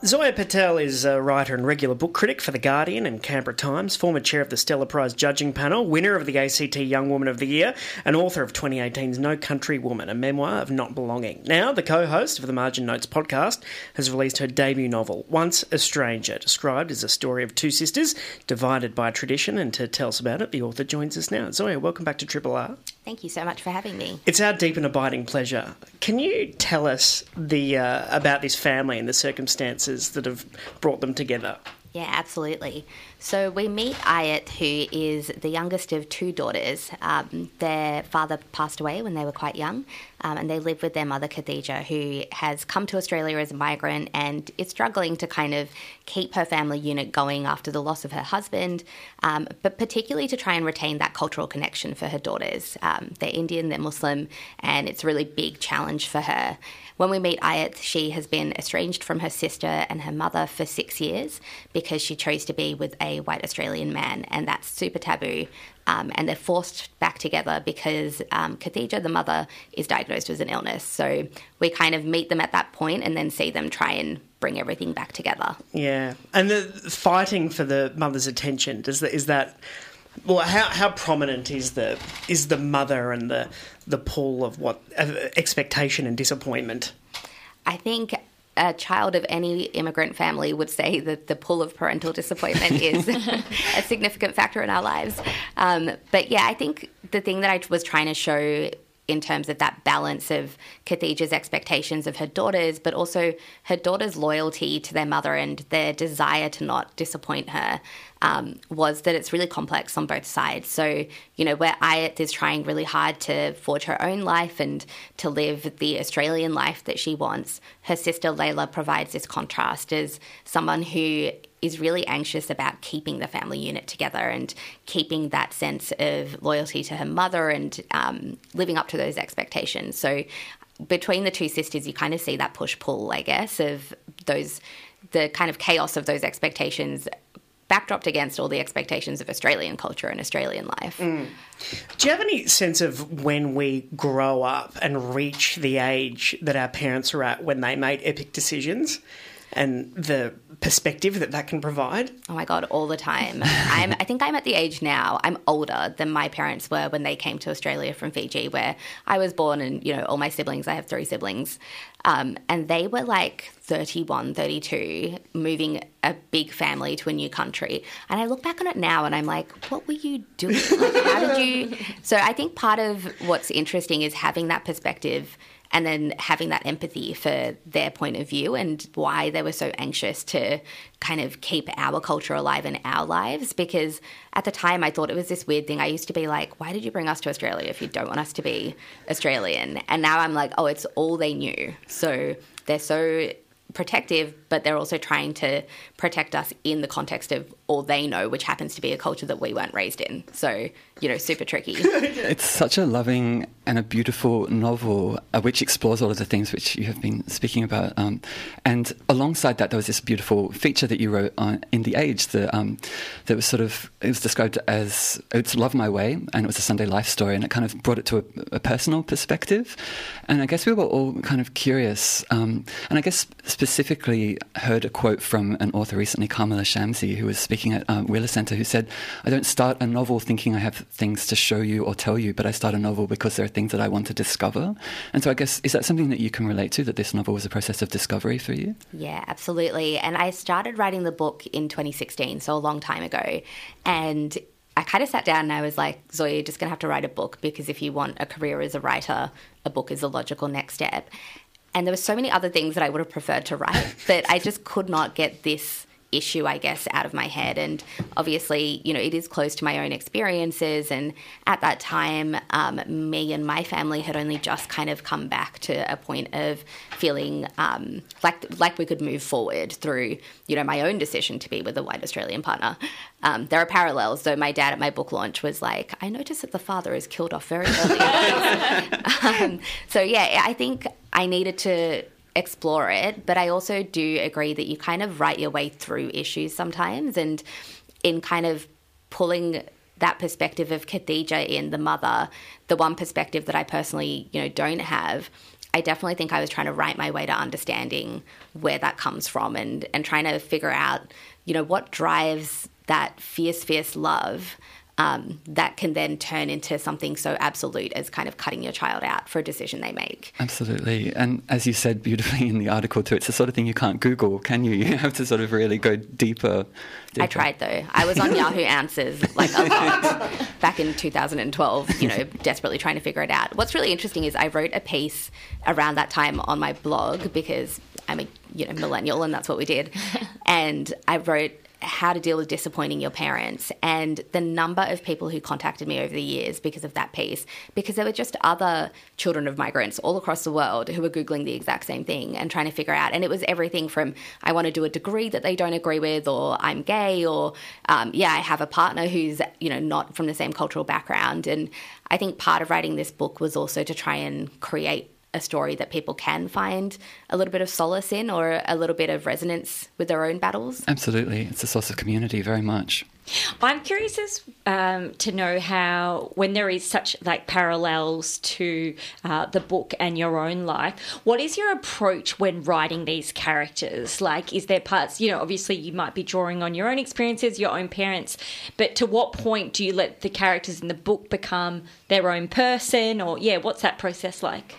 Zoya Patel is a writer and regular book critic for The Guardian and Canberra Times, former chair of the Stella Prize judging panel, winner of the ACT Young Woman of the Year, and author of 2018's No Country Woman, a memoir of not belonging. Now, the co host of the Margin Notes podcast has released her debut novel, Once a Stranger, described as a story of two sisters divided by tradition. And to tell us about it, the author joins us now. Zoya, welcome back to Triple R. Thank you so much for having me. It's our deep and abiding pleasure. Can you tell us the uh, about this family and the circumstances that have brought them together? Yeah, absolutely. So we meet Ayat, who is the youngest of two daughters. Um, their father passed away when they were quite young, um, and they live with their mother, Khadija, who has come to Australia as a migrant and is struggling to kind of keep her family unit going after the loss of her husband, um, but particularly to try and retain that cultural connection for her daughters. Um, they're Indian, they're Muslim, and it's a really big challenge for her. When we meet Ayat, she has been estranged from her sister and her mother for six years because she chose to be with a white Australian man, and that's super taboo. Um, and they're forced back together because um, Khadija, the mother, is diagnosed with an illness. So we kind of meet them at that point and then see them try and bring everything back together. Yeah, and the fighting for the mother's attention does that is that well how how prominent is the is the mother and the the pull of what uh, expectation and disappointment? I think a child of any immigrant family would say that the pull of parental disappointment is a significant factor in our lives. Um, but yeah, I think the thing that I was trying to show in terms of that balance of Khadija's expectations of her daughters, but also her daughters' loyalty to their mother and their desire to not disappoint her, um, was that it's really complex on both sides. So, you know, where Ayat is trying really hard to forge her own life and to live the Australian life that she wants, her sister Layla provides this contrast as someone who is really anxious about keeping the family unit together and keeping that sense of loyalty to her mother and um, living up to those expectations. So, between the two sisters, you kind of see that push pull, I guess, of those, the kind of chaos of those expectations backdropped against all the expectations of Australian culture and Australian life. Mm. Do you have any sense of when we grow up and reach the age that our parents are at when they made epic decisions? And the perspective that that can provide? Oh my god, all the time. I'm I think I'm at the age now. I'm older than my parents were when they came to Australia from Fiji where I was born and you know all my siblings, I have 3 siblings. Um, and they were like 31, 32, moving a big family to a new country. And I look back on it now and I'm like, what were you doing? Like, how did you? So I think part of what's interesting is having that perspective and then having that empathy for their point of view and why they were so anxious to kind of keep our culture alive in our lives. Because at the time, I thought it was this weird thing. I used to be like, why did you bring us to Australia if you don't want us to be Australian? And now I'm like, oh, it's all they knew. So they're so protective, but they're also trying to protect us in the context of all they know, which happens to be a culture that we weren't raised in. So, you know, super tricky. it's such a loving and a beautiful novel uh, which explores all of the things which you have been speaking about. Um, and alongside that, there was this beautiful feature that you wrote on, in The Age the, um, that was sort of, it was described as, it's Love My Way, and it was a Sunday life story, and it kind of brought it to a, a personal perspective. And I guess we were all kind of curious. Um, and I guess specifically heard a quote from an author recently, Kamila Shamsie, who was speaking at um, Wheeler Centre, who said, I don't start a novel thinking I have things to show you or tell you, but I start a novel because there are things that I want to discover. And so I guess, is that something that you can relate to, that this novel was a process of discovery for you? Yeah, absolutely. And I started writing the book in 2016, so a long time ago. And I kind of sat down and I was like, Zoe, you're just going to have to write a book because if you want a career as a writer, a book is a logical next step. And there were so many other things that I would have preferred to write that I just could not get this issue, I guess, out of my head. And obviously, you know, it is close to my own experiences. And at that time, um, me and my family had only just kind of come back to a point of feeling um, like like we could move forward through, you know, my own decision to be with a white Australian partner. Um, there are parallels. So my dad at my book launch was like, "I noticed that the father is killed off very early." um, so yeah, I think I needed to explore it, but I also do agree that you kind of write your way through issues sometimes, and in kind of pulling that perspective of Khadija in the mother, the one perspective that I personally, you know, don't have. I definitely think I was trying to write my way to understanding where that comes from and and trying to figure out, you know, what drives that fierce, fierce love um, that can then turn into something so absolute as kind of cutting your child out for a decision they make. Absolutely. And as you said beautifully in the article, too, it's the sort of thing you can't Google, can you? You have to sort of really go deeper. deeper. I tried though. I was on Yahoo Answers like a lot back in 2012, you know, desperately trying to figure it out. What's really interesting is I wrote a piece around that time on my blog because I'm a you know millennial and that's what we did. And I wrote how to deal with disappointing your parents and the number of people who contacted me over the years because of that piece because there were just other children of migrants all across the world who were googling the exact same thing and trying to figure out. And it was everything from i want to do a degree that they don't agree with or i'm gay or um, yeah i have a partner who's you know not from the same cultural background. And i think part of writing this book was also to try and create a story that people can find a little bit of solace in or a little bit of resonance with their own battles. Absolutely. It's a source of community, very much. I'm curious as um, to know how, when there is such like parallels to uh, the book and your own life, what is your approach when writing these characters? Like, is there parts, you know, obviously you might be drawing on your own experiences, your own parents, but to what point do you let the characters in the book become their own person? Or, yeah, what's that process like?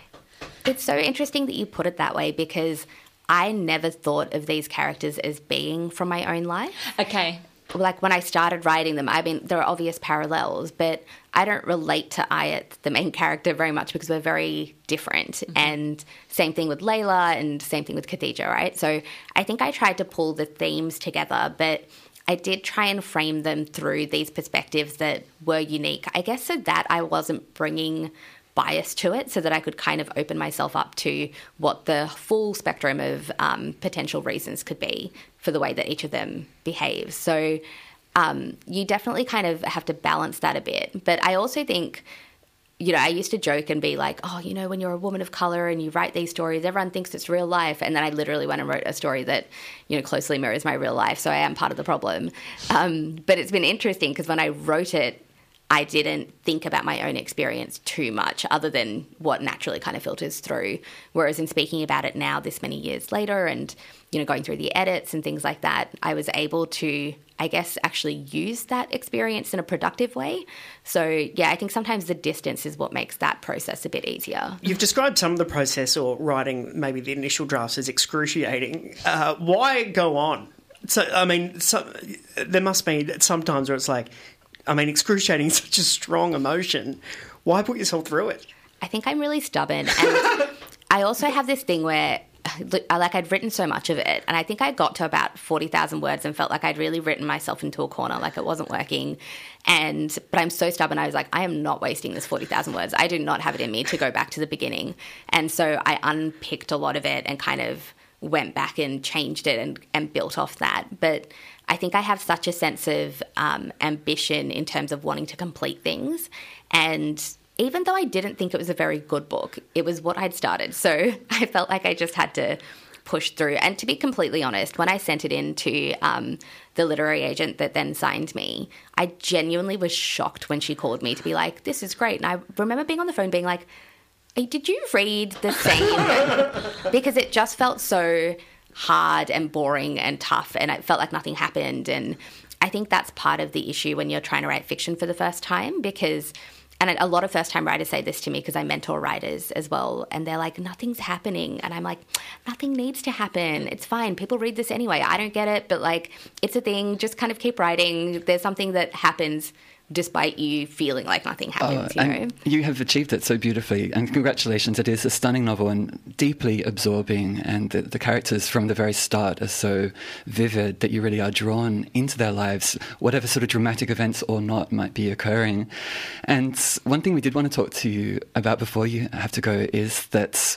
It's so interesting that you put it that way because I never thought of these characters as being from my own life. Okay. Like when I started writing them, I mean, there are obvious parallels, but I don't relate to Ayat, the main character, very much because we're very different. Mm-hmm. And same thing with Layla and same thing with Khadija, right? So I think I tried to pull the themes together, but I did try and frame them through these perspectives that were unique. I guess so that I wasn't bringing bias to it so that I could kind of open myself up to what the full spectrum of um, potential reasons could be for the way that each of them behaves. So um, you definitely kind of have to balance that a bit. But I also think you know, I used to joke and be like, oh, you know, when you're a woman of color and you write these stories, everyone thinks it's real life. And then I literally went and wrote a story that, you know, closely mirrors my real life. So I am part of the problem. Um, but it's been interesting because when I wrote it, I didn't think about my own experience too much, other than what naturally kind of filters through. Whereas in speaking about it now, this many years later, and you know, going through the edits and things like that, I was able to, I guess, actually use that experience in a productive way. So yeah, I think sometimes the distance is what makes that process a bit easier. You've described some of the process or writing maybe the initial drafts as excruciating. Uh, why go on? So I mean, so, there must be sometimes where it's like I mean, excruciating is such a strong emotion. Why put yourself through it? I think I'm really stubborn. And I also have this thing where uh, like I'd written so much of it, and I think I got to about forty thousand words and felt like I'd really written myself into a corner, like it wasn't working. And but I'm so stubborn. I was like, I am not wasting this forty thousand words. I do not have it in me to go back to the beginning. And so I unpicked a lot of it and kind of went back and changed it and, and built off that. But I think I have such a sense of um, ambition in terms of wanting to complete things. And even though I didn't think it was a very good book, it was what I'd started. So I felt like I just had to push through. And to be completely honest, when I sent it in to um, the literary agent that then signed me, I genuinely was shocked when she called me to be like, this is great. And I remember being on the phone being like, did you read the same? because it just felt so hard and boring and tough, and it felt like nothing happened. And I think that's part of the issue when you're trying to write fiction for the first time because. And a lot of first time writers say this to me because I mentor writers as well. And they're like, nothing's happening. And I'm like, nothing needs to happen. It's fine. People read this anyway. I don't get it, but like, it's a thing. Just kind of keep writing. There's something that happens despite you feeling like nothing oh, happens. you know. Oh, you have achieved it so beautifully, and congratulations! It is a stunning novel and deeply absorbing, and the, the characters from the very start are so vivid that you really are drawn into their lives, whatever sort of dramatic events or not might be occurring. And one thing we did want to talk to you about before you have to go is that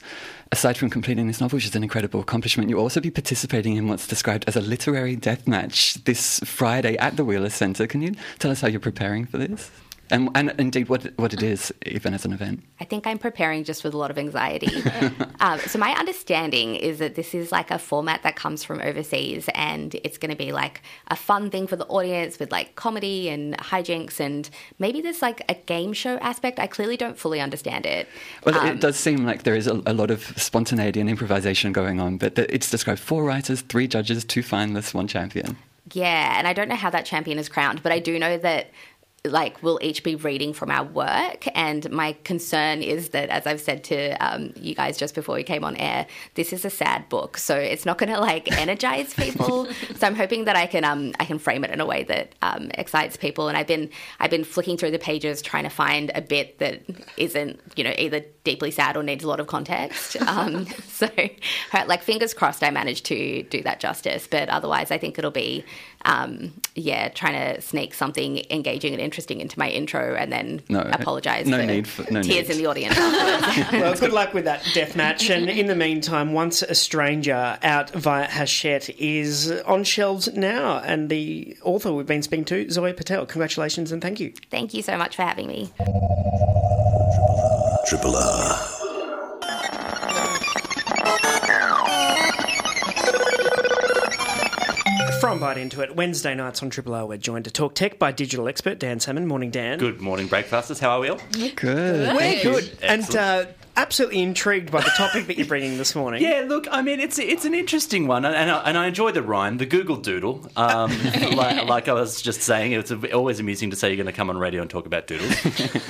aside from completing this novel, which is an incredible accomplishment, you'll also be participating in what's described as a literary death match this Friday at the Wheeler Centre. Can you tell us how you're preparing for this? And, and indeed, what, what it is, even as an event. I think I'm preparing just with a lot of anxiety. um, so, my understanding is that this is like a format that comes from overseas and it's going to be like a fun thing for the audience with like comedy and hijinks and maybe there's like a game show aspect. I clearly don't fully understand it. Well, Um, it does seem like there is a, a lot of spontaneity and improvisation going on, but the, it's described four writers, three judges, two finalists, one champion. Yeah, and I don't know how that champion is crowned, but I do know that like we'll each be reading from our work? And my concern is that as i've said to um, you guys just before we came on air this is a sad book. So it's not going to like energize people. So i'm hoping that i can um, i can frame it in a way that um, excites people. And i've been i've been flicking through the pages trying to find a bit that isn't you know either deeply sad or needs a lot of context. Um, so like fingers crossed i managed to do that justice. But otherwise i think it'll be um, yeah trying to sneak something engaging and interesting into my intro and then No, apologize no for need for- no tears need. in the audience well, good luck with that death match. And in the meantime, Once a Stranger out via Hachette is on shelves now. And the author we've been speaking to, Zoya Patel. Congratulations and thank you. thank you so much for having me Triple R. From Bite Into It, Wednesday nights on Triple R, we're joined to talk tech by digital expert Dan Salmon. Morning, Dan. Good morning, breakfasters. How are we all? Good. We're good. And uh, absolutely intrigued by the topic that you're bringing this morning. Yeah, look, I mean, it's it's an interesting one, and I, and I enjoy the rhyme, the Google Doodle. Um, like, like I was just saying, it's always amusing to say you're going to come on radio and talk about doodles.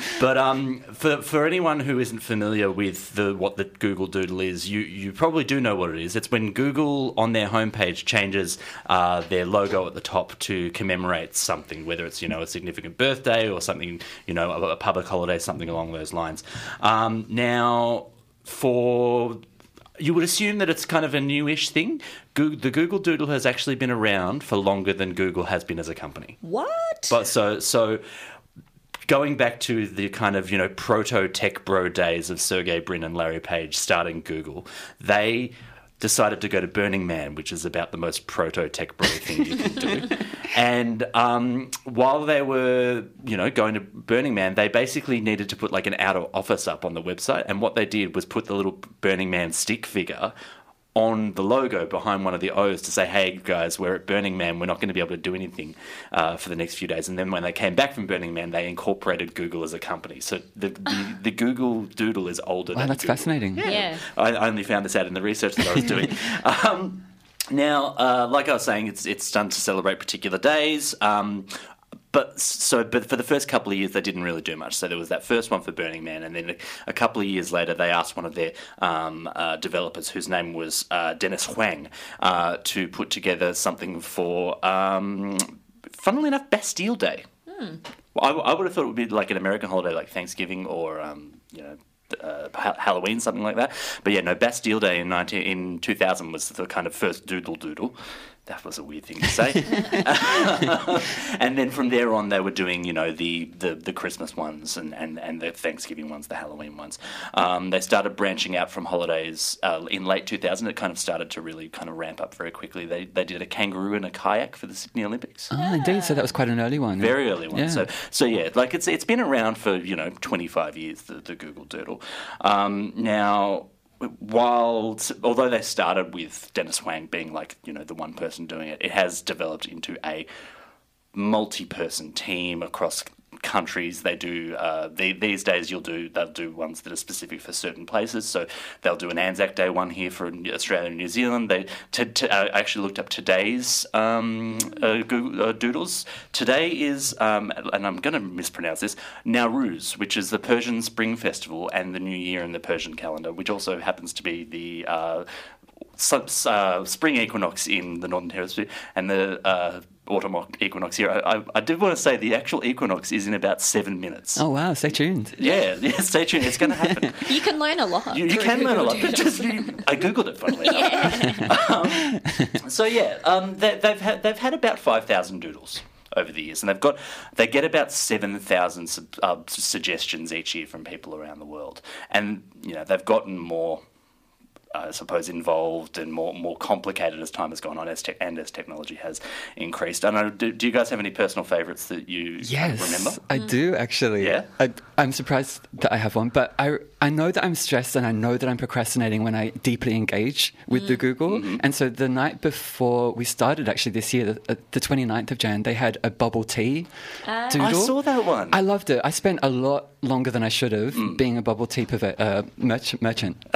but um, for for anyone who isn't familiar with the what the Google Doodle is, you you probably do know what it is. It's when Google on their homepage changes uh, their logo at the top to commemorate something, whether it's you know a significant birthday or something, you know, a, a public holiday, something along those lines. Um, now, for you would assume that it's kind of a newish thing. Goo- the Google Doodle has actually been around for longer than Google has been as a company. What? But so so going back to the kind of you know proto tech bro days of Sergey Brin and Larry Page starting Google, they decided to go to Burning Man, which is about the most proto tech bro thing you can do. and um, while they were you know going to Burning Man, they basically needed to put like an out of office up on the website, and what they did was put the little Burning Man stick figure on the logo behind one of the O's to say, "Hey guys, we're at Burning Man. We're not going to be able to do anything uh, for the next few days." And then when they came back from Burning Man, they incorporated Google as a company. So the the, the Google Doodle is older. Wow, than that's Google. fascinating. Yeah. I I only found this out in the research that I was doing. um, now, uh, like I was saying, it's it's done to celebrate particular days. Um, but so, but for the first couple of years, they didn't really do much. So there was that first one for Burning Man, and then a, a couple of years later, they asked one of their um, uh, developers, whose name was uh, Dennis Hwang, uh, to put together something for, um, funnily enough, Bastille Day. Well, I, I would have thought it would be like an American holiday, like Thanksgiving or um, you know. Uh, Ha- Halloween, something like that, but yeah, no. Bastille Day in nineteen in two thousand was the kind of first doodle doodle. That was a weird thing to say. and then from there on, they were doing, you know, the, the, the Christmas ones and, and, and the Thanksgiving ones, the Halloween ones. Um, they started branching out from holidays uh, in late 2000. It kind of started to really kind of ramp up very quickly. They, they did a kangaroo and a kayak for the Sydney Olympics. Ah, indeed. So that was quite an early one. Very early one. Yeah. So, so yeah, like it's it's been around for you know 25 years. The, the Google Doodle. Um, now, while although they started with Dennis Hwang being like you know the one person doing it, it has developed into a multi-person team across countries they do uh, the, these days you'll do they'll do ones that are specific for certain places. So they'll do an Anzac Day one here for Australia and New Zealand. They I actually looked up today's um, uh, Google, uh, doodles. Today is um, and I'm going to mispronounce this Nowruz which is the Persian Spring Festival and the New Year in the Persian calendar which also happens to be the uh, uh, spring equinox in the Northern Hemisphere. And the uh, autumn equinox here. I, I, I did want to say the actual equinox is in about seven minutes. Oh wow! Stay tuned. Yeah, yeah. Stay tuned. It's going to happen. You can learn a lot. You, you through can learn a lot. But just, you, I googled it, funnily enough. Um, so yeah, um, they, they've had they've had about five thousand doodles over the years, and they've got they get about seven thousand sub, uh, suggestions each year from people around the world, and you know they've gotten more. I suppose involved and more more complicated as time has gone on, as te- and as technology has increased. I don't know. Do, do you guys have any personal favourites that you Yes, remember? I do actually. Yeah? I, I'm surprised that I have one, but I I know that I'm stressed and I know that I'm procrastinating when I deeply engage with the Google. Mm-hmm. And so the night before we started, actually this year, the, uh, the 29th of Jan, they had a bubble tea I doodle. saw that one. I loved it. I spent a lot longer than I should have Mm. being a bubble tea purve- uh, merch- merchant.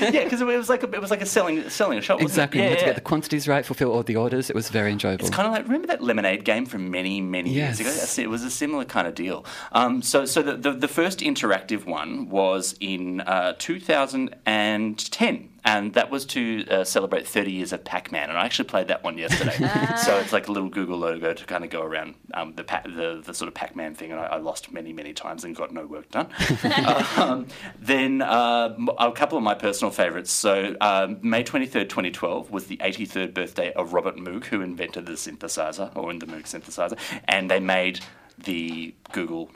yeah, because it was like a, it was like a selling selling a shop. Wasn't exactly. It? You Yeah, had to get the quantities right, fulfill all the orders. It was very enjoyable. It's kind of like remember that lemonade game from many many years ago. It was a similar kind of deal. Um, so so the, the the first interactive one was in uh, 2010. And that was to uh, celebrate 30 years of Pac-Man, and I actually played that one yesterday. so it's like a little Google logo to kind of go around um, the, pa- the the sort of Pac-Man thing, and I, I lost many many times and got no work done. um, then uh, a couple of my personal favourites. So um, May 23rd, 2012 was the 83rd birthday of Robert Moog, who invented the synthesizer, or in the Moog synthesizer, and they made the Google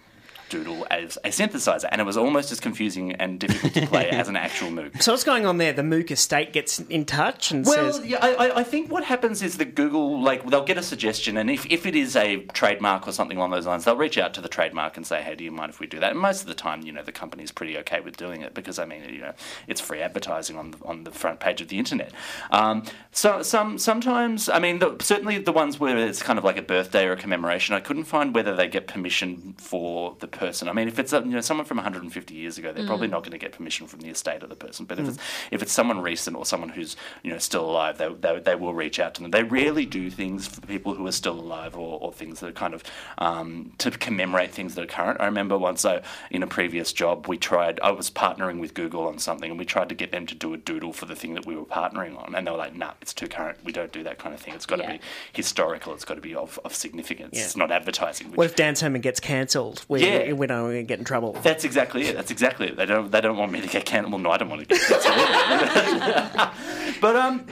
Doodle as a synthesizer, and it was almost as confusing and difficult to play as an actual Moog. So what's going on there? The Moog estate gets in touch and Well, says, yeah, I, I- I think what happens is that Google, like, they'll get a suggestion, and if, if it is a trademark or something along those lines, they'll reach out to the trademark and say, hey, do you mind if we do that? And most of the time, you know, the company's pretty okay with doing it because, I mean, you know, it's free advertising on the, on the front page of the internet. Um, so some sometimes, I mean, the, certainly the ones where it's kind of like a birthday or a commemoration, I couldn't find whether they get permission for the person. I mean, if it's, uh, you know, someone from 150 years ago, they're probably Mm. not going to get permission from the estate of the person. But if Mm. it's if it's someone recent or someone who's you know still alive, they, they, they will reach out to them. They rarely do things for people who are still alive or, or things that are kind of um, to commemorate things that are current. I remember once I, in a previous job, we tried. I was partnering with Google on something, and we tried to get them to do a doodle for the thing that we were partnering on, and they were like, "Nah, it's too current. We don't do that kind of thing. It's got to Yeah. be historical. It's got to be of, of significance. Yeah. It's not advertising." "What if Dan Herman gets cancelled? We, Yeah. We don't to get in trouble." That's exactly it. That's exactly it. They don't. They don't want me to get cancelled. Well, no, I don't want to get cancelled. but um,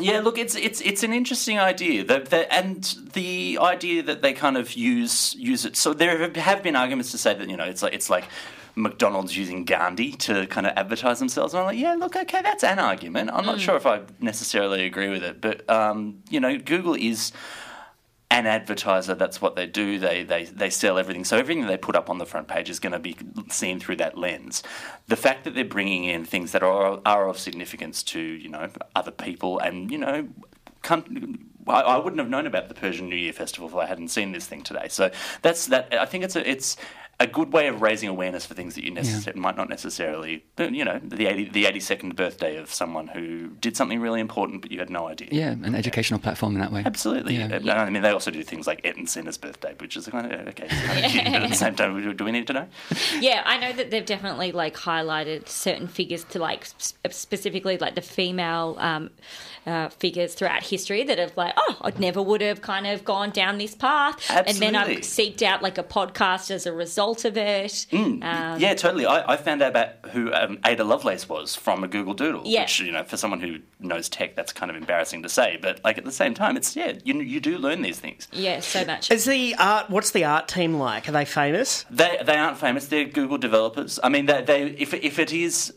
yeah. Look, it's it's it's an interesting idea. That, that and the idea that they kind of use use it. So there have been arguments to say that you know it's like it's like. McDonald's using Gandhi to kind of advertise themselves. And I'm like, yeah, look, okay, that's an argument. I'm not Mm. sure if I necessarily agree with it, but um, you know, Google is an advertiser. That's what they do. They they they sell everything. So everything they put up on the front page is going to be seen through that lens. The fact that they're bringing in things that are are of significance to you know other people, and you know. Come, I, I wouldn't have known about the Persian New Year festival if I hadn't seen this thing today. So that's that. I think it's a it's a good way of raising awareness for things that you necess- might not necessarily. You know, the 80, the eighty second birthday of someone who did something really important, but you had no idea. yeah, an educational platform in that way. Absolutely. Yeah. Yeah. I mean, they also do things like Ayrton Senna's birthday, which is kind of okay, kind of cute, but at the same time, do- do we need to know? yeah, I know that they've definitely like highlighted certain figures to like sp- specifically like the female um, uh, figures throughout history that have like, oh, I never would have kind of gone down this path, and then I've seeked out like a podcast as a result of it. Um, yeah, totally. I, I found out about who um, Ada Lovelace was from a Google Doodle, Yeah. which you know, for someone who knows tech, that's kind of embarrassing to say. But like at the same time, it's yeah, you you do learn these things. Yeah, so much. Is the art? What's the art team like? Are they famous? They they aren't famous. They're Google developers. I mean, they, they if if it is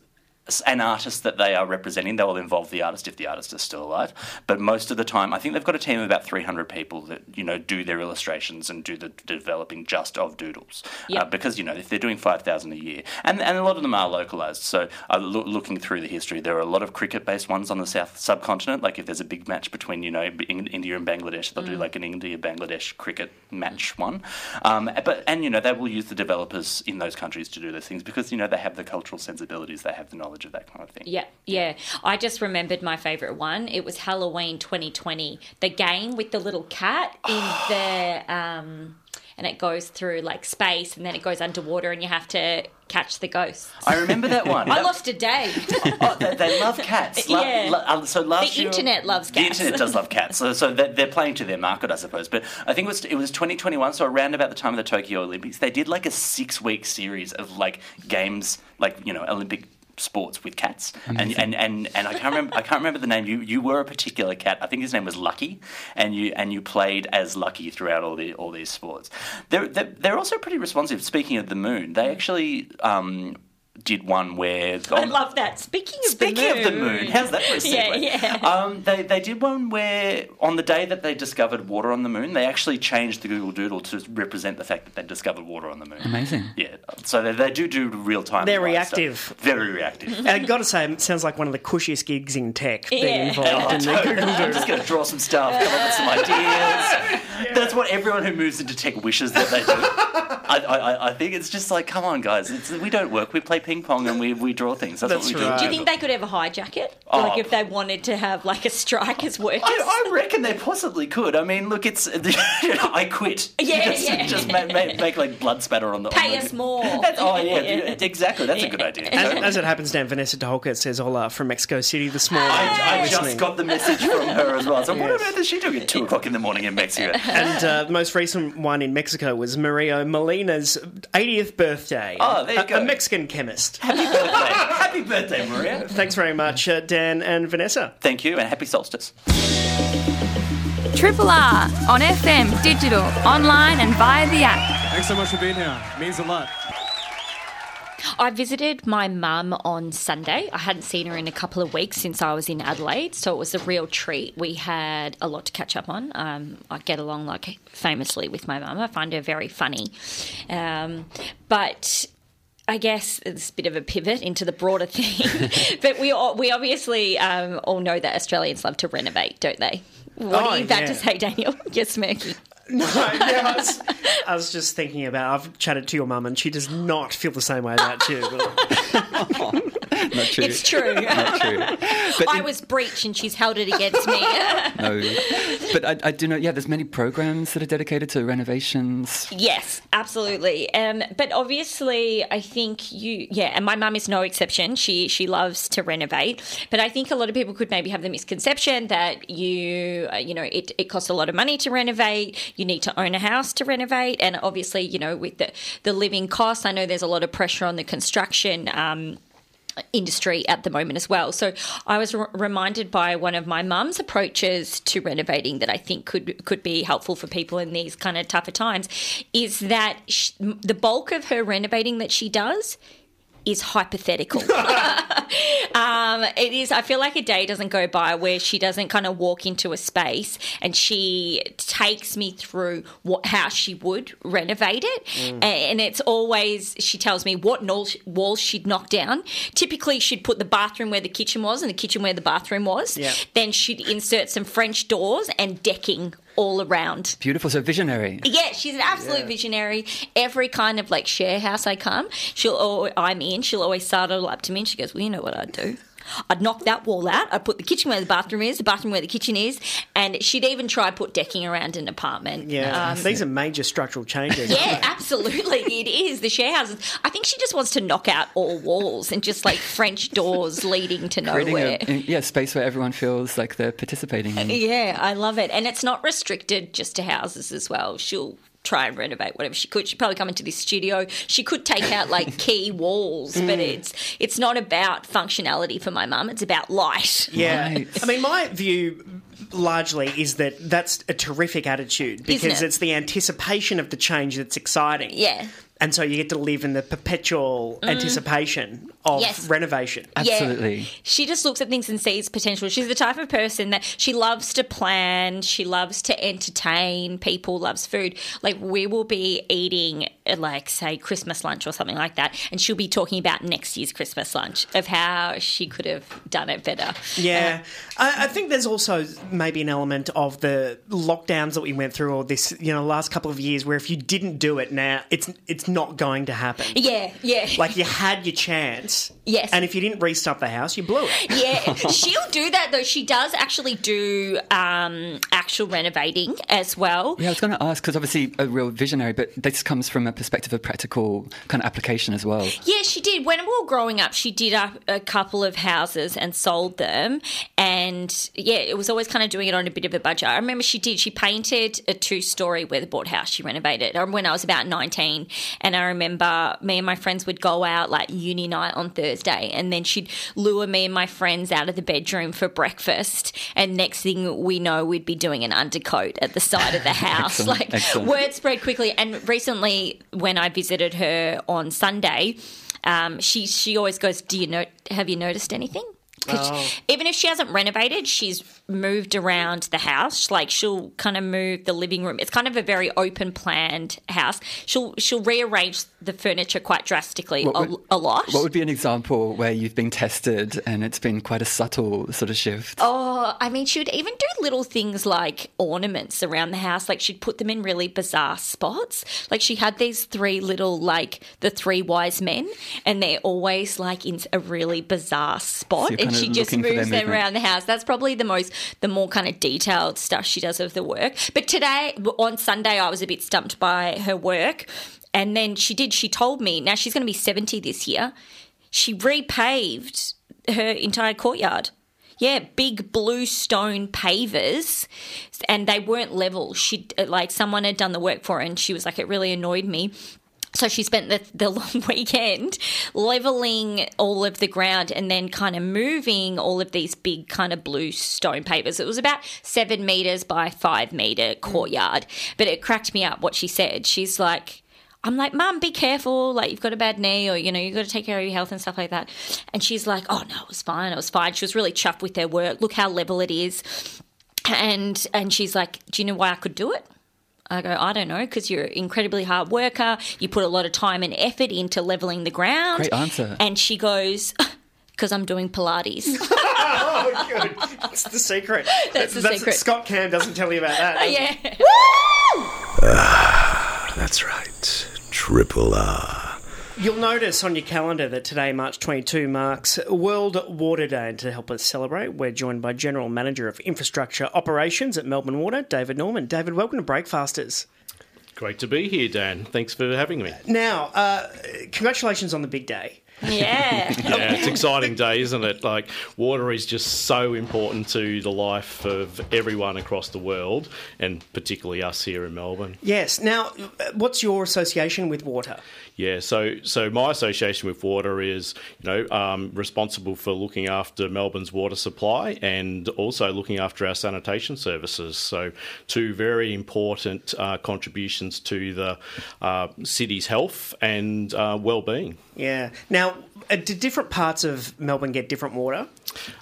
an artist that they are representing, they will involve the artist if the artist is still alive. But most of the time, I think they've got a team of about 300 people that you know do their illustrations and do the developing just of doodles. Yeah. Uh, because you know if they're doing 5,000 a year, and and a lot of them are localized. So uh, loo- looking through the history, there are a lot of cricket-based ones on the south subcontinent. Like if there's a big match between you know in- India and Bangladesh, they'll do Mm. like an India-Bangladesh cricket match one. Um, but and you know they will use the developers in those countries to do those things because you know they have the cultural sensibilities, they have the knowledge knowledge of that kind of thing. Yeah, yeah. I just remembered my favourite one. It was Halloween 2020. The game with the little cat in the. Um, and it goes through like space and then it goes underwater and you have to catch the ghosts. I remember that one. I lost a day. oh, they, they love cats. La- Yeah. uh, so last The year- internet loves cats. The internet does love cats. So, so they're, they're playing to their market, I suppose. But I think it was it was 2021, so around about the time of the Tokyo Olympics, they did like a six week series of like games, like you know Olympic sports with cats. And, and and and I can't remember I can't remember the name. You you were a particular cat. I think his name was Lucky. And you and you played as Lucky throughout all the all these sports. They're they're, they're also pretty responsive. Speaking of the moon they actually um, did one where I love that. Speaking of Speaking the moon. of the moon, how's that for a segue? Yeah, yeah. Um, they, they did one where, on the day that they discovered water on the moon, they actually changed the Google Doodle to represent the fact that they discovered water on the moon. Amazing. Yeah, so they, they do do real time. They're reactive. Very reactive. And I've got to say, it sounds like one of the cushiest gigs in tech being Yeah. involved in the Oh, Google I'm Doodle. just going to draw some stuff, come up with some ideas. That's what everyone who moves into tech wishes that they do. I, I, I think it's just like, come on, guys, it's, we don't work. We play ping pong and we, we draw things. That's, what we do. Do you think they could ever hijack it? Oh. Like if they wanted to have like a strike as workers? I, I reckon they possibly could. I mean, look, it's I quit. Yeah, just, yeah. just make, make, make like blood spatter on the. Pay on the- us more. That's- oh yeah, exactly. That's a good idea. As, as it happens, Dan Vanessa DeHolker says hola from Mexico City this morning. I, I just got the message from her as well. So what on earth is she doing at two o'clock in the morning in Mexico? And uh, the most recent one in Mexico was Mario Molina's 80th birthday. Oh, there you a, go. a Mexican chemist. Happy birthday, happy birthday, Maria. Thanks very much, uh, Dan and Vanessa. Thank you, and happy solstice. Triple R on FM, digital, online, and via the app. Thanks so much for being here. It means a lot. I visited my mum on Sunday. I hadn't seen her in a couple of weeks since I was in Adelaide, so it was a real treat. We had a lot to catch up on. Um, I get along like famously with my mum. I find her very funny, um, but. I guess it's a bit of a pivot into the broader thing, but we all, we obviously um, all know that Australians love to renovate, don't they? What Oh, are you about yeah. to say, Daniel? You're smirking. No, yeah, I was, I was just thinking about. I've chatted to your mum, and she does not feel the same way about you. Not true. It's true. Not true. But I in- was breach, and she's held it against me. no. But I, I do know, yeah, there's many programs that are dedicated to renovations. Yes, absolutely. Um, but obviously, I think you, yeah, and my mum is no exception. She she loves to renovate, but I think a lot of people could maybe have the misconception that you, uh, you know, it, it costs a lot of money to renovate. You need to own a house to renovate, and obviously, you know, with the the living costs, I know there's a lot of pressure on the construction. Um, industry at the moment as well. So I was reminded by one of my mum's approaches to renovating that I think could could be helpful for people in these kind of tougher times is that sh- the bulk of her renovating that she does is hypothetical. um, it is. I feel like a day doesn't go by where she doesn't kind of walk into a space and she takes me through what how she would renovate it, Mm. And it's always she tells me what walls walls she'd knock down. Typically, she'd put the bathroom where the kitchen was and the kitchen where the bathroom was. Yeah. Then she'd insert some French doors and decking all around. Beautiful, so visionary. Yeah, she's an absolute visionary. Every kind of like share house I come, she'll al- I'm in. She'll always sidle up to me and she goes, "Well, you know what I'd do." I'd knock that wall out. I'd put the kitchen where the bathroom is, the bathroom where the kitchen is, and she'd even try put decking around an apartment. Yeah, Um, these are major structural changes. yeah, absolutely. It is. The share houses. I think she just wants to knock out all walls and just like French doors leading to nowhere. a, yeah, space where everyone feels like they're participating. In. Yeah, I love it. And it's not restricted just to houses as well. She'll try and renovate whatever she could. She'd probably come into this studio. She could take out like key walls, but Mm. it's it's not about functionality for my mum. It's about light. Yeah. I mean, my view largely is that that's a terrific attitude because it? it's the anticipation of the change that's exciting. Yeah. And so you get to live in the perpetual Mm. anticipation of Yes. renovation. Yeah. She just looks at things and sees potential. She's the type of person that she loves to plan, she loves to entertain people, loves food. Like we will be eating like say Christmas lunch or something like that, and she'll be talking about next year's Christmas lunch of how she could have done it better. Yeah, I, I think there's also maybe an element of the lockdowns that we went through, or this, you know, last couple of years, where if you didn't do it now, it's it's not going to happen. Yeah, yeah. Like you had your chance, Yes. and if you didn't restuff the house, you blew it. yeah, she'll do that though. She does actually do um, actual renovating as well. Yeah, I was going to ask because obviously a real visionary, but this comes from a perspective of practical kind of application as well. Yeah, she did. When we were growing up, she did up a couple of houses and sold them. And yeah, it was always kind of doing it on a bit of a budget. I remember she did, she painted a two story weatherboard house she renovated when I was about 19. And I remember me and my friends would go out like uni night on Thursday. And then she'd lure me and my friends out of the bedroom for breakfast. And next thing we know, we'd be doing an undercoat at the side of the house. Excellent, like excellent. word spread quickly. And recently, when I visited her on Sunday, um, she she always goes, "Do you know? Have you noticed anything?" Oh. Even if she hasn't renovated, she's moved around the house. Like she'll kind of move the living room. It's kind of a very open planned house. She'll she'll rearrange the furniture quite drastically What a, a lot. What would be an example where you've been tested and it's been quite a subtle sort of shift? Oh, I mean, she would even do little things like ornaments around the house. Like she'd put them in really bizarre spots. Like she had these three little, like the three wise men, and they're always like in a really bizarre spot. You're and she just looking for their moves them movement. around the house. That's probably the most, the more kind of detailed stuff she does of the work. But today, on Sunday, I was a bit stumped by her work. And then she did, she told me, now she's going to be 70 this year. She repaved her entire courtyard. Yeah, big blue stone pavers, and they weren't level. She uh, like someone had done the work for her, and she was like, it really annoyed me. So she spent the, the long weekend leveling all of the ground and then kind of moving all of these big kind of blue stone pavers. It was about seven meters by five meter mm. courtyard, but it cracked me up what she said. She's like, I'm like, Mum, be careful. Like, you've got a bad knee, or, you know, you've got to take care of your health and stuff like that. And she's like, Oh, no, it was fine. It was fine. She was really chuffed with their work. Look how level it is. And, and she's like, Do you know why I could do it? I go, I don't know, because you're an incredibly hard worker. You put a lot of time and effort into leveling the ground. Great answer. And she goes, Because I'm doing Pilates. oh, good. That's the secret. That's the secret. Scott Cam doesn't tell you about that. does he? yeah. Ah, that's right. Triple R. You'll notice on your calendar that today, March 22, marks World Water Day. And to help us celebrate, we're joined by General Manager of Infrastructure Operations at Melbourne Water, David Norman. David, welcome to Breakfasters. Great to be here, Dan. Thanks for having me. Now, uh, congratulations on the big day. Yeah. Yeah, it's an exciting day, isn't it? Like, water is just so important to the life of everyone across the world, and particularly us here in Melbourne. Yes. Now, uh, what's your association with water? Yeah, so so my association with water is, you know, um, responsible for looking after Melbourne's water supply and also looking after our sanitation services. So two very important uh, contributions to the uh, city's health and uh, well-being. Yeah. Now, do different parts of Melbourne get different water?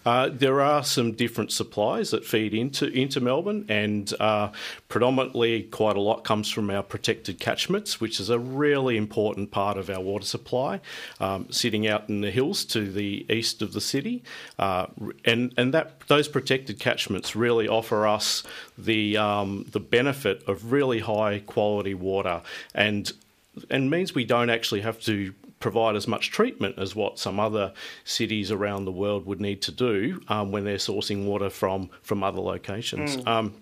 Uh, there are some different supplies that feed into into Melbourne, and uh, predominantly quite a lot comes from our protected catchments, which is a really important part of our water supply, um, sitting out in the hills to the east of the city, uh, and and that those protected catchments really offer us the um, the benefit of really high quality water, and and means we don't actually have to provide as much treatment as what some other cities around the world would need to do um, when they're sourcing water from from other locations. Mm. Um,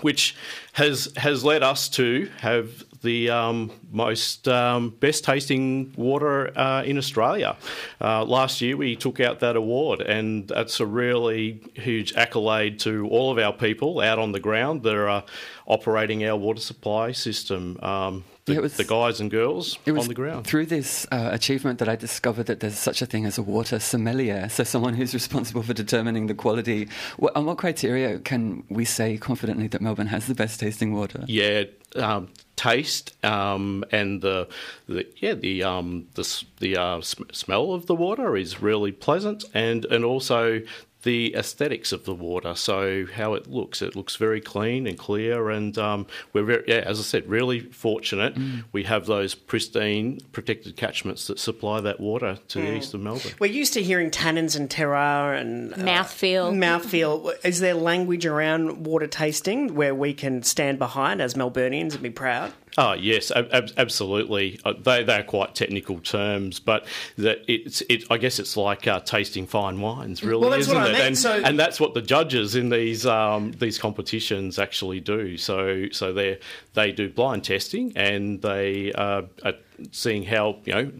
which has has led us to have the um, most um, best tasting water uh, in Australia. Uh, last year we took out that award, and that's a really huge accolade to all of our people out on the ground that are operating our water supply system. Um, the, Yeah, it was- the guys and girls It was on the ground. through this uh, achievement that I discovered that there's such a thing as a water sommelier, so someone who's responsible for determining the quality. What, on what criteria can we say confidently that Melbourne has the best tasting water? Yeah, um, taste um, and the, the yeah the um, the the uh, sm- smell of the water is really pleasant, and and also the aesthetics of the water. So how it looks, it looks very clean and clear, and um, we're very, yeah, as I said, really fortunate. We have those pristine, protected catchments that supply that water to the Mm. east of Melbourne. We're used to hearing tannins and terroir and uh, Mouthfeel. Mouthfeel. Is there language around water tasting where we can stand behind as Melburnians and be proud? Oh yes, ab- ab- absolutely. Uh, they they are quite technical terms, but that it's it. I guess it's like uh, tasting fine wines, really, Well, that's isn't what I it? meant, And, so- and that's what the judges in these um, these competitions actually do. So so they they do blind testing and they uh, are seeing how you know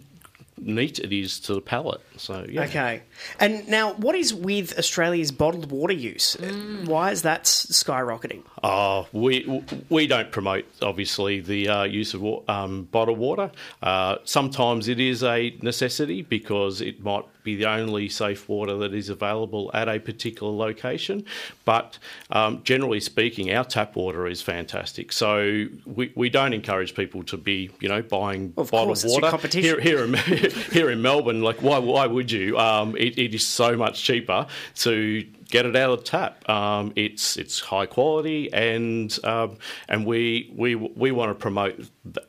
neat it is to the palate. So yeah. Okay. And now, what is with Australia's bottled water use? Why is that skyrocketing? Oh, we we don't promote obviously the uh, use of um, bottled water. Uh, sometimes it is a necessity because it might be the only safe water that is available at a particular location. But um, generally speaking, our tap water is fantastic. So we, we don't encourage people to be you know buying Of bottled course, water competition. here here in here in Melbourne. Like why why would you? Um, it, it is so much cheaper to get it out of the tap. Um, it's it's high quality, and um, and we we we want to promote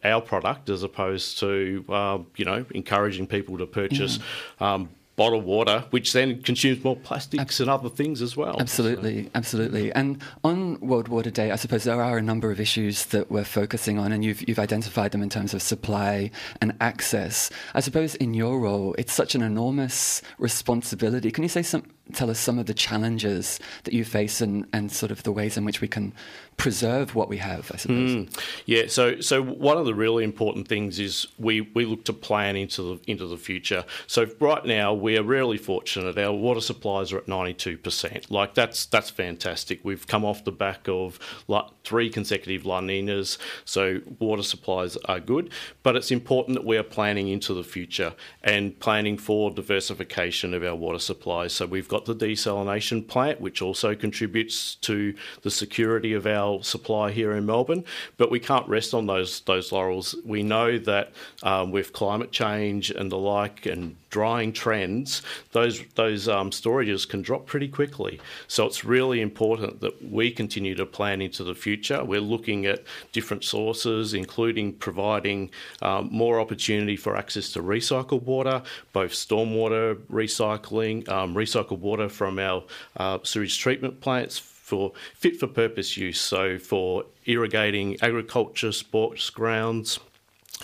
our product as opposed to um, you know encouraging people to purchase. Um, Bottled water, which then consumes more plastics and other things as well. Absolutely, absolutely. And on World Water Day, I suppose there are a number of issues that we're focusing on, and you've, you've identified them in terms of supply and access. I suppose in your role, it's such an enormous responsibility. Can you say some, tell us some of the challenges that you face and, and sort of the ways in which we can preserve what we have, I suppose? Mm. Yeah, so so one of the really important things is we, we look to plan into the into the future. So right now we are really fortunate. Our water supplies are at ninety two percent. Like that's that's fantastic. We've come off the back of like three consecutive La Ninas, so water supplies are good. But it's important that we are planning into the future and planning for diversification of our water supplies. So we've got the desalination plant, which also contributes to the security of our supply here in Melbourne. But we can't rest on those those laurels. We know that um, with climate change and the like, and drying trends, those those um, storages can drop pretty quickly. So it's really important that we continue to plan into the future. We're looking at different sources, including providing um, more opportunity for access to recycled water, both stormwater recycling, um, recycled water from our uh, sewage treatment plants for fit for purpose use, so for irrigating agriculture, sports grounds.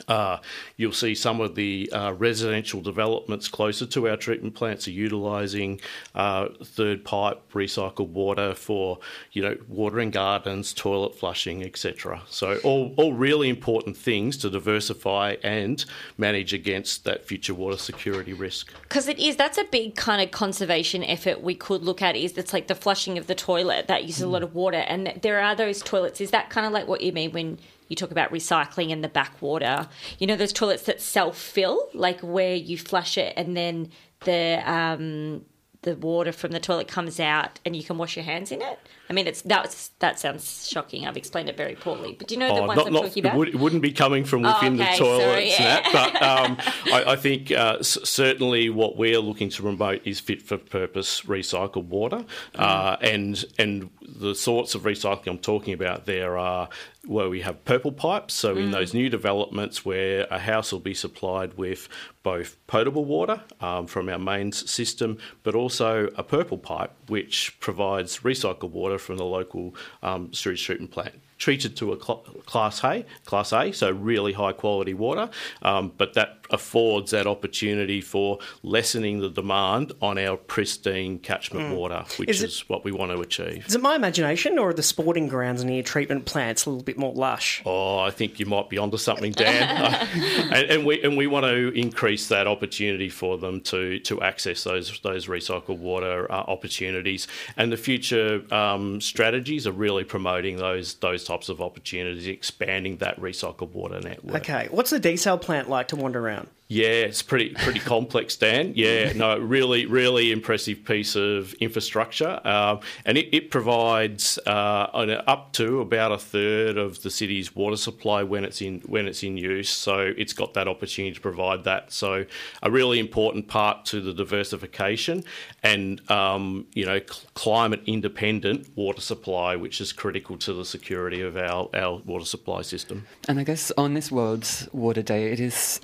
Uh, you'll see some of the uh, residential developments closer to our treatment plants are utilising uh, third pipe recycled water for, you know, watering gardens, toilet flushing, etc. So all, all really important things to diversify and manage against that future water security risk. Because it is, that's a big kind of conservation effort we could look at. Is it's like the flushing of the toilet that uses a lot of water, and there are those toilets. Is that kind of like what you mean when you talk about recycling and the backwater? You know, those toilets that self fill, like where you flush it and then the um, the water from the toilet comes out and you can wash your hands in it. I mean, it's that's that sounds shocking. I've explained it very poorly, but do you know the Oh, ones not- I'm not- talking about? It, would, wouldn't be coming from Oh, within okay, the sorry, toilets, and yeah. that, but um, I, I think uh, s- certainly what we're looking to promote is fit for purpose recycled water, uh, and and the sorts of recycling I'm talking about there are where we have purple pipes. So in Mm. those new developments where a house will be supplied with both potable water um, from our mains system, but also a purple pipe which provides recycled water from the local um, sewage treatment plant. Treated to a cl- class A, class A, so really high quality water, um, but that affords that opportunity for lessening the demand on our pristine catchment Mm. water, which Is what we want to achieve. Is it my imagination, or are the sporting grounds near treatment plants a little bit more lush? Oh, I think you might be onto something, Dan. and, and we and we want to increase that opportunity for them to to access those those recycled water uh, opportunities. And the future um, strategies are really promoting those those types of opportunities, expanding that recycled water network. Okay, what's the desal plant like to wander around? Yeah, it's pretty pretty complex, Dan. Yeah, no, really, really impressive piece of infrastructure, um, and it, it provides uh, an- up to about a third of the city's water supply when it's in when it's in use. So it's got that opportunity to provide that. So a really important part to the diversification and um, you know cl- climate independent water supply, which is critical to the security of our, our water supply system. And I guess on this World Water Day, it is,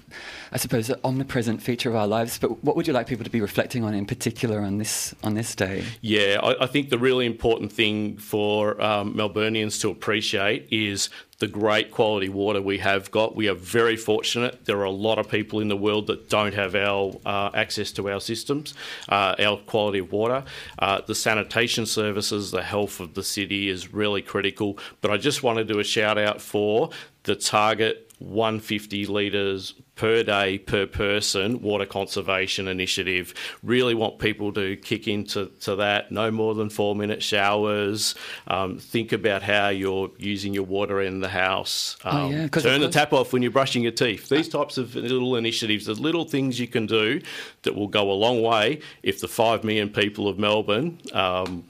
I suppose, an omnipresent feature of our lives. But what would you like people to be reflecting on in particular on this on this day? Yeah, I, I think the really important thing for um, Melburnians to appreciate is the great quality water we have got. We are very fortunate. There are a lot of people in the world that don't have our uh, access to our systems, uh, our quality of water. Uh, the sanitation services, the health of the city is really critical. But I just want to do a shout out for the target 150 litres per day per person water conservation initiative. Really want people to kick into to that. No more than four minute showers. Um, think about how you're using your water in the house. Um, Oh, yeah, 'cause turn the tap off when you're brushing your teeth. These types of little initiatives, the little things you can do that will go a long way if the five million people of Melbourne um,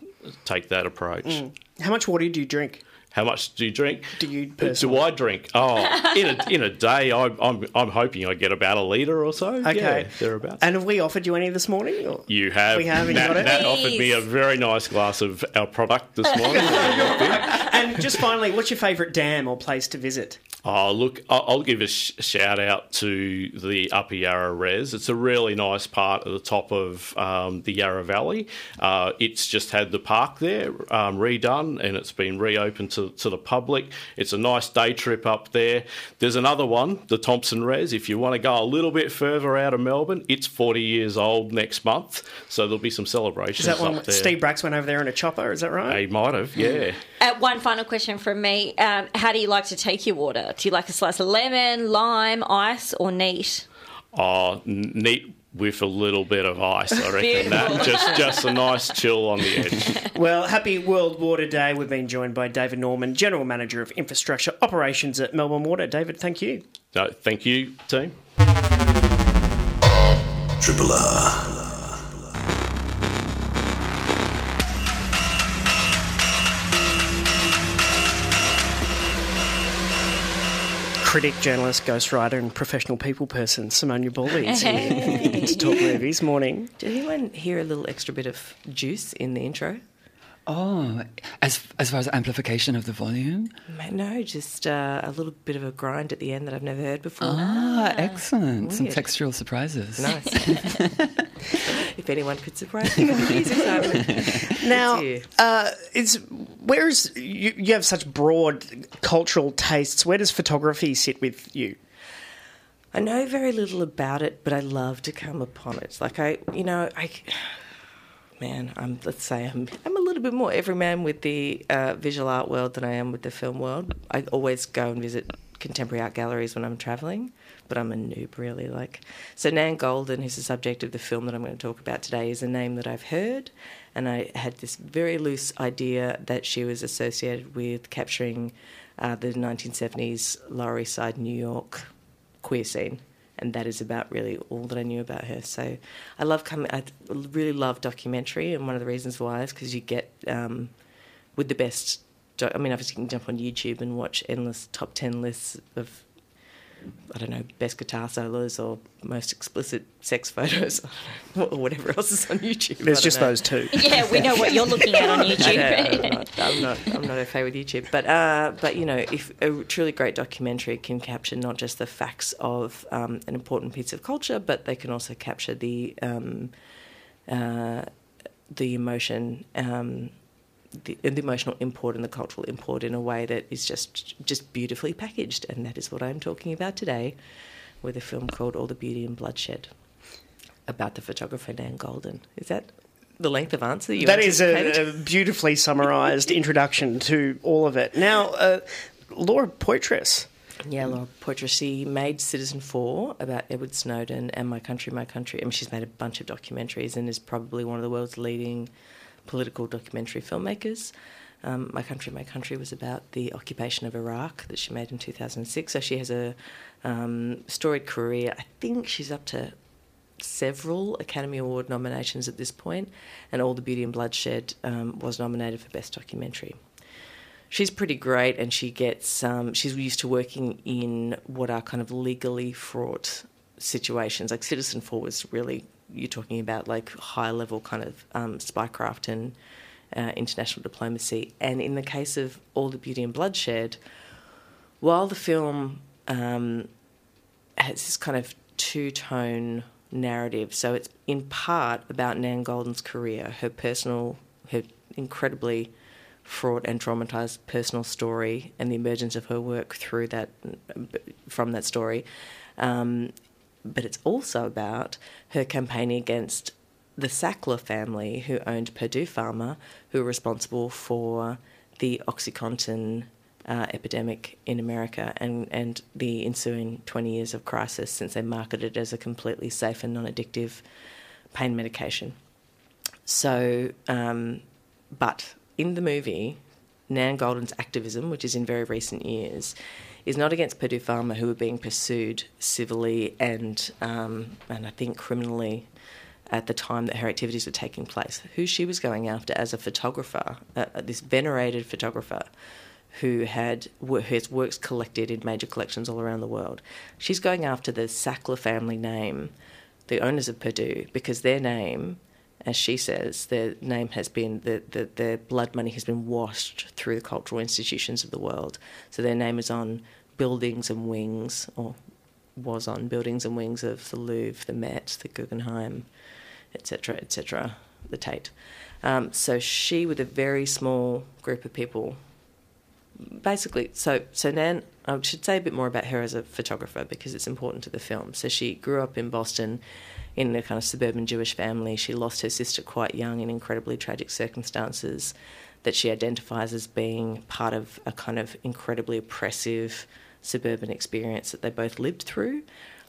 take that approach. Mm. How much water do you drink? How much do you drink? Do you Do? I drink? Oh, in a in a day, I, I'm I'm hoping I get about a litre or so. Okay. yeah, thereabouts. And have we offered you any this morning? Or? You have. We have, Nat, got it? Nat offered me a very nice glass of our product this morning. and just finally, what's your favourite dam or place to visit? Oh, look, I- I'll give a sh- shout out to the Upper Yarra Res. It's a really nice part at the top of um, the Yarra Valley. Uh, it's just had the park there um, redone and it's been reopened to, to the public. It's a nice day trip up there. There's another one, the Thomson Res. If you want to go a little bit further out of Melbourne, it's 40 years old next month, so there'll be some celebrations Is that one. Steve Bracks went over there in a chopper? Is that right? He might have, yeah. Uh, one final question from me. Um, how do you like to take your water? Do you like a slice of lemon, lime, ice, or neat? Oh, n- neat with a little bit of ice, I reckon. Beautiful. that just just a nice chill on the edge. Well, happy World Water Day. We've been joined by David Norman, General Manager of Infrastructure Operations at Melbourne Water. David, thank you. No, thank you, team. Triple R. Critic, journalist, ghostwriter, and professional people person, Simone Ubaldi is here to talk movies. Morning. Did anyone hear a little extra bit of juice in the intro? Oh, as as far as amplification of the volume. No, just uh, a little bit of a grind at the end that I've never heard before. Ah, excellent. Some Weird. textural surprises. Nice. if anyone could surprise me with music, Simon. Now, It's you. uh, is where is you, you have such broad cultural tastes? Where does photography sit with you? I know very little about it, but I love to come upon it. Like I, you know, I, man, I'm let's say I'm I'm a little bit more everyman with the uh, visual art world than I am with the film world. I always go and visit contemporary art galleries when I'm traveling, but I'm a noob really. Like so, Nan Goldin, who's the subject of the film that I'm going to talk about today, is a name that I've heard, and I had this very loose idea that she was associated with capturing uh, the 1970s Lower East Side New York queer scene, and that is about really all that I knew about her. So I love coming. I really love documentary, and one of the reasons why is because you get um, with the best. I mean, obviously, you can jump on YouTube and watch endless top ten lists of. I don't know, best guitar solos or most explicit sex photos or whatever else is on YouTube. There's just know. those two. Yeah, we know what you're looking at on YouTube. Yeah, I'm, not, I'm not. I'm not okay with YouTube, but uh, but you know, if a truly great documentary can capture not just the facts of um, an important piece of culture, but they can also capture the um, uh, the emotion. Um, the, the emotional import and the cultural import in a way that is just just beautifully packaged, and that is what I'm talking about today, with a film called All the Beauty and Bloodshed, about the photographer Nan Goldin. Is that the length of answer you That is a, a beautifully summarised introduction to all of it. Now, uh, Laura Poitras. Yeah, Laura Poitras. She made Citizenfour about Edward Snowden and My Country, My Country. I mean, she's made a bunch of documentaries and is probably one of the world's leading political documentary filmmakers. Um, my Country, My Country was about the occupation of Iraq that she made in 2006. So she has a um, storied career. I think she's up to several Academy Award nominations at this point, and All the Beauty and Bloodshed um, was nominated for Best Documentary. She's pretty great, and she gets. Um, she's used to working in what are kind of legally fraught situations. Like Citizenfour was really you're talking about like high level kind of um, spycraft and uh, international diplomacy. And in the case of All the Beauty and Bloodshed, while the film um, has this kind of two tone narrative, so it's in part about Nan Goldin's career, her personal, her incredibly fraught and traumatized personal story, and the emergence of her work through that, from that story. Um, but it's also about her campaigning against the Sackler family, who owned Purdue Pharma, who were responsible for the OxyContin uh, epidemic in America and, and the ensuing 20 years of crisis since they marketed it as a completely safe and non addictive pain medication. So, um, but in the movie, Nan Goldin's activism, which is in very recent years, is not against Purdue Pharma, who are being pursued civilly and um, and I think criminally at the time that her activities were taking place. Who she was going after as a photographer, uh, this venerated photographer who had his works collected in major collections all around the world. She's going after the Sackler family name, the owners of Purdue, because their name, as she says, their name has been the, the their blood money has been washed through the cultural institutions of the world. So their name is on buildings and wings, or was on buildings and wings of the Louvre, the Met, the Guggenheim, etc., etc., the Tate. Um, so she, with a very small group of people, basically, so so Nan, I should say a bit more about her as a photographer because it's important to the film. So she grew up in Boston in a kind of suburban Jewish family. She lost her sister quite young in incredibly tragic circumstances that she identifies as being part of a kind of incredibly oppressive suburban experience that they both lived through.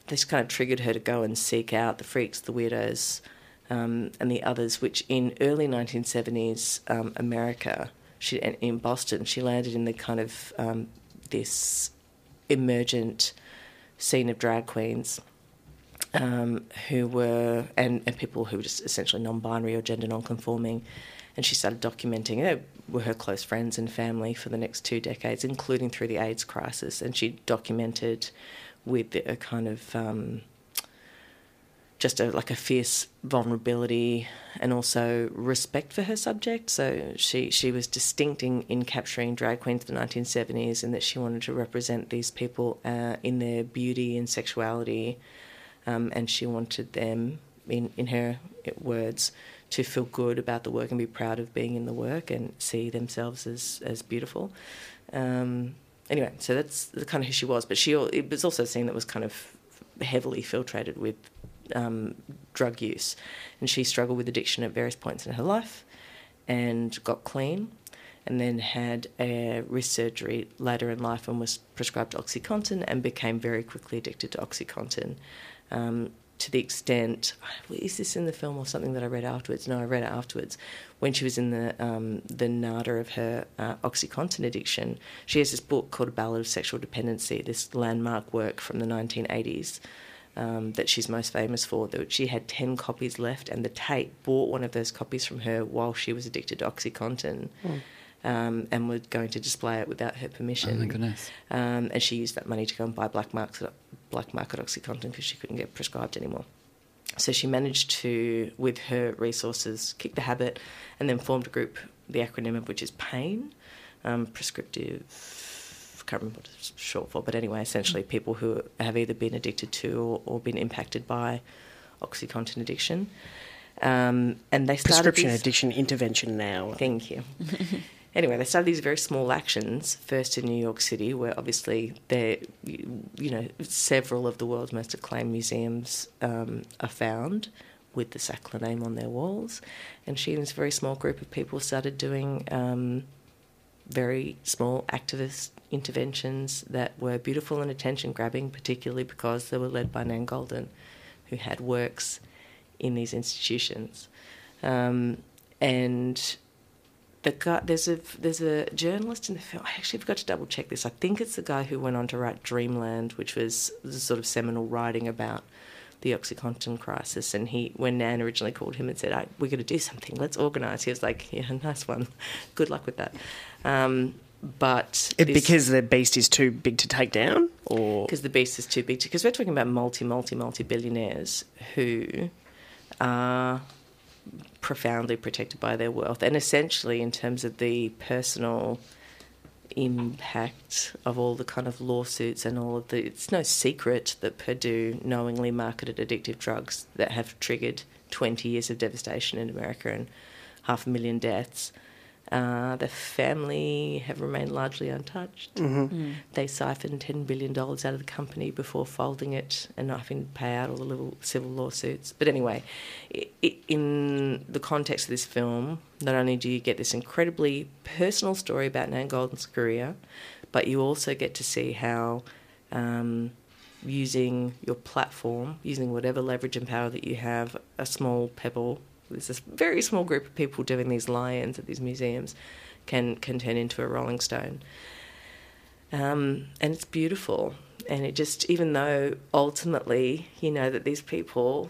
This kind of triggered her to go and seek out the freaks, the weirdos, um, and the others, which in early 1970s um, America, she in Boston, she landed in the kind of um, this emergent scene of drag queens um, who were and, and people who were just essentially non-binary or gender non-conforming, and she started documenting. They were her close friends and family for the next two decades, including through the AIDS crisis, and she documented with a kind of um, just a, like a fierce vulnerability and also respect for her subject. So she, she was distinct in, in capturing drag queens in the 1970s and that she wanted to represent these people uh, in their beauty and sexuality, um, and she wanted them, in, in her words, to feel good about the work and be proud of being in the work and see themselves as, as beautiful. Um, anyway, so that's the kind of who she was. But she it was also a scene that was kind of heavily filtrated with um, drug use, and she struggled with addiction at various points in her life, and got clean, and then had a wrist surgery later in life and was prescribed OxyContin and became very quickly addicted to OxyContin. Um, to the extent, is this in the film or something that I read afterwards? No, I read it afterwards. When she was in the um, the nada of her uh, OxyContin addiction, she has this book called A Ballad of Sexual Dependency, this landmark work from the 1980s um, that she's most famous for. That she had ten copies left, and the Tate bought one of those copies from her while she was addicted to OxyContin. Mm. Um, and were going to display it without her permission. Oh my goodness! Um, and she used that money to go and buy black market black market OxyContin because she couldn't get prescribed anymore. So she managed to, with her resources, kick the habit, and then formed a group, the acronym of which is PAIN, um, prescriptive can't remember what it's short for, but anyway, essentially people who have either been addicted to or, or been impacted by OxyContin addiction. Um, and they started prescription these, addiction intervention now. Thank you. anyway, they started these very small actions. First in New York City, where obviously there, you know, several of the world's most acclaimed museums um, are found with the Sackler name on their walls. And she and this very small group of people started doing um, very small activist interventions that were beautiful and attention grabbing, particularly because they were led by Nan Goldin, who had works in these institutions. Um, and the guy there's a there's a journalist in the film. I actually forgot to double check this. I think it's the guy who went on to write Dreamland, which was the sort of seminal writing about the OxyContin crisis. And he, when Nan originally called him and said, "We're going to do something. Let's organise," he was like, "Yeah, nice one. Good luck with that." Um, but It, because the beast is too big to take down, or because the beast is too big. Because we're talking about multi, multi, multi billionaires who are profoundly protected by their wealth, and essentially, in terms of the personal impact of all the kind of lawsuits and all of the. It's no secret that Purdue knowingly marketed addictive drugs that have triggered 20 years of devastation in America and half a million deaths. Uh, the family have remained largely untouched. Mhm. Mm. They siphoned $10 billion out of the company before folding it and not having to pay out all the little civil lawsuits. But anyway, i i in the context of this film, not only do you get this incredibly personal story about Nan Goldin's career, but you also get to see how um, using your platform, using whatever leverage and power that you have, a small pebble, there's this very small group of people doing these lie-ins at these museums, can can turn into a Rolling Stone. Um, and it's beautiful, and it just even though ultimately you know that these people,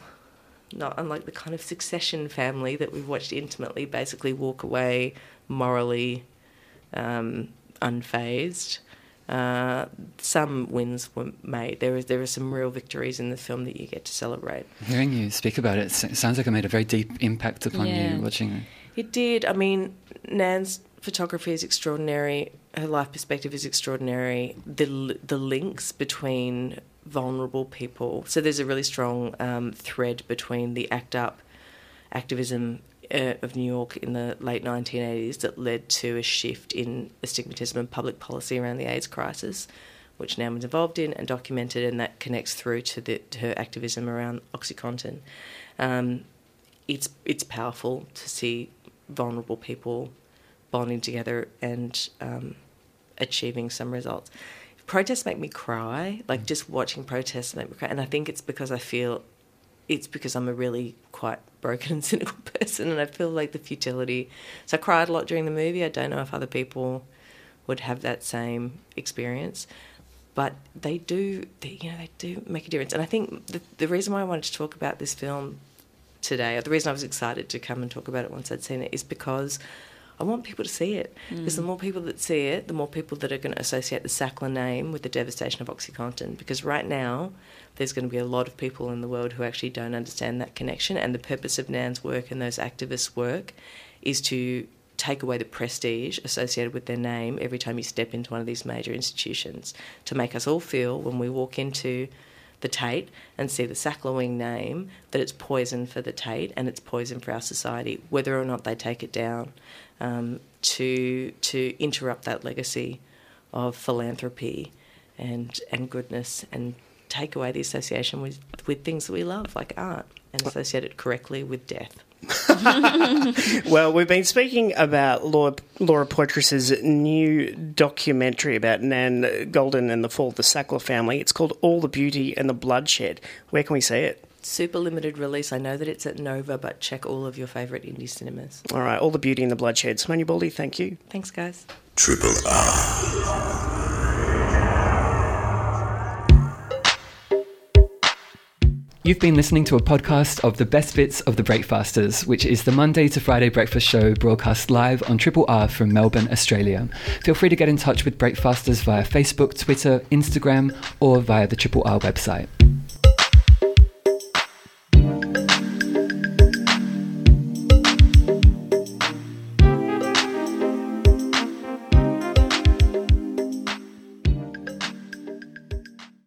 not unlike the kind of Succession family that we've watched intimately, basically walk away morally um, unfazed. Uh, some wins were made. There is there are some real victories in the film that you get to celebrate. Hearing you speak about it, it sounds like it made a very deep impact upon Yeah. you watching it. It did. I mean, Nan's photography is extraordinary. Her life perspective is extraordinary. The the links between vulnerable people. So there's a really strong um, thread between the ACT UP activism uh, of New York in the late 1980s that led to a shift in astigmatism and public policy around the AIDS crisis, which Nan was involved in and documented, and that connects through to, the, to her activism around OxyContin. Um, it's it's powerful to see vulnerable people bonding together and um, achieving some results. Protests make me cry. Like just watching protests make me cry, and I think it's because I feel it's because I'm a really quite broken and cynical person, and I feel like the futility. So I cried a lot during the movie. I don't know if other people would have that same experience, but they do. They, you know, they do make a difference. And I think the, the reason why I wanted to talk about this film today, or the reason I was excited to come and talk about it once I'd seen it, is because I want people to see it. Because the Mm. more people that see it, the more people that are going to associate the Sackler name with the devastation of OxyContin. Because right now, there's going to be a lot of people in the world who actually don't understand that connection. And the purpose of Nan's work and those activists' work is to take away the prestige associated with their name every time you step into one of these major institutions. To make us all feel when we walk into the Tate and see the Sackler Wing name that it's poison for the Tate and it's poison for our society, whether or not they take it down, um, to to interrupt that legacy of philanthropy and and goodness and take away the association with with things that we love like art and associate it correctly with death. well, we've been speaking about Laura, Laura Poitras's new documentary about Nan Goldin and the fall of the Sackler family. It's called All the Beauty and the Bloodshed. Where can we see it? Super limited release. I know that it's at Nova, but check all of your favourite indie cinemas. All right, All the Beauty and the Bloodshed. Simone Ubaldi, thank you. Thanks, guys. Triple R. You've been listening to a podcast of the best bits of the Breakfasters, which is the Monday to Friday breakfast show broadcast live on Triple R from Melbourne, Australia. Feel free to get in touch with Breakfasters via Facebook, Twitter, Instagram, or via the Triple R website.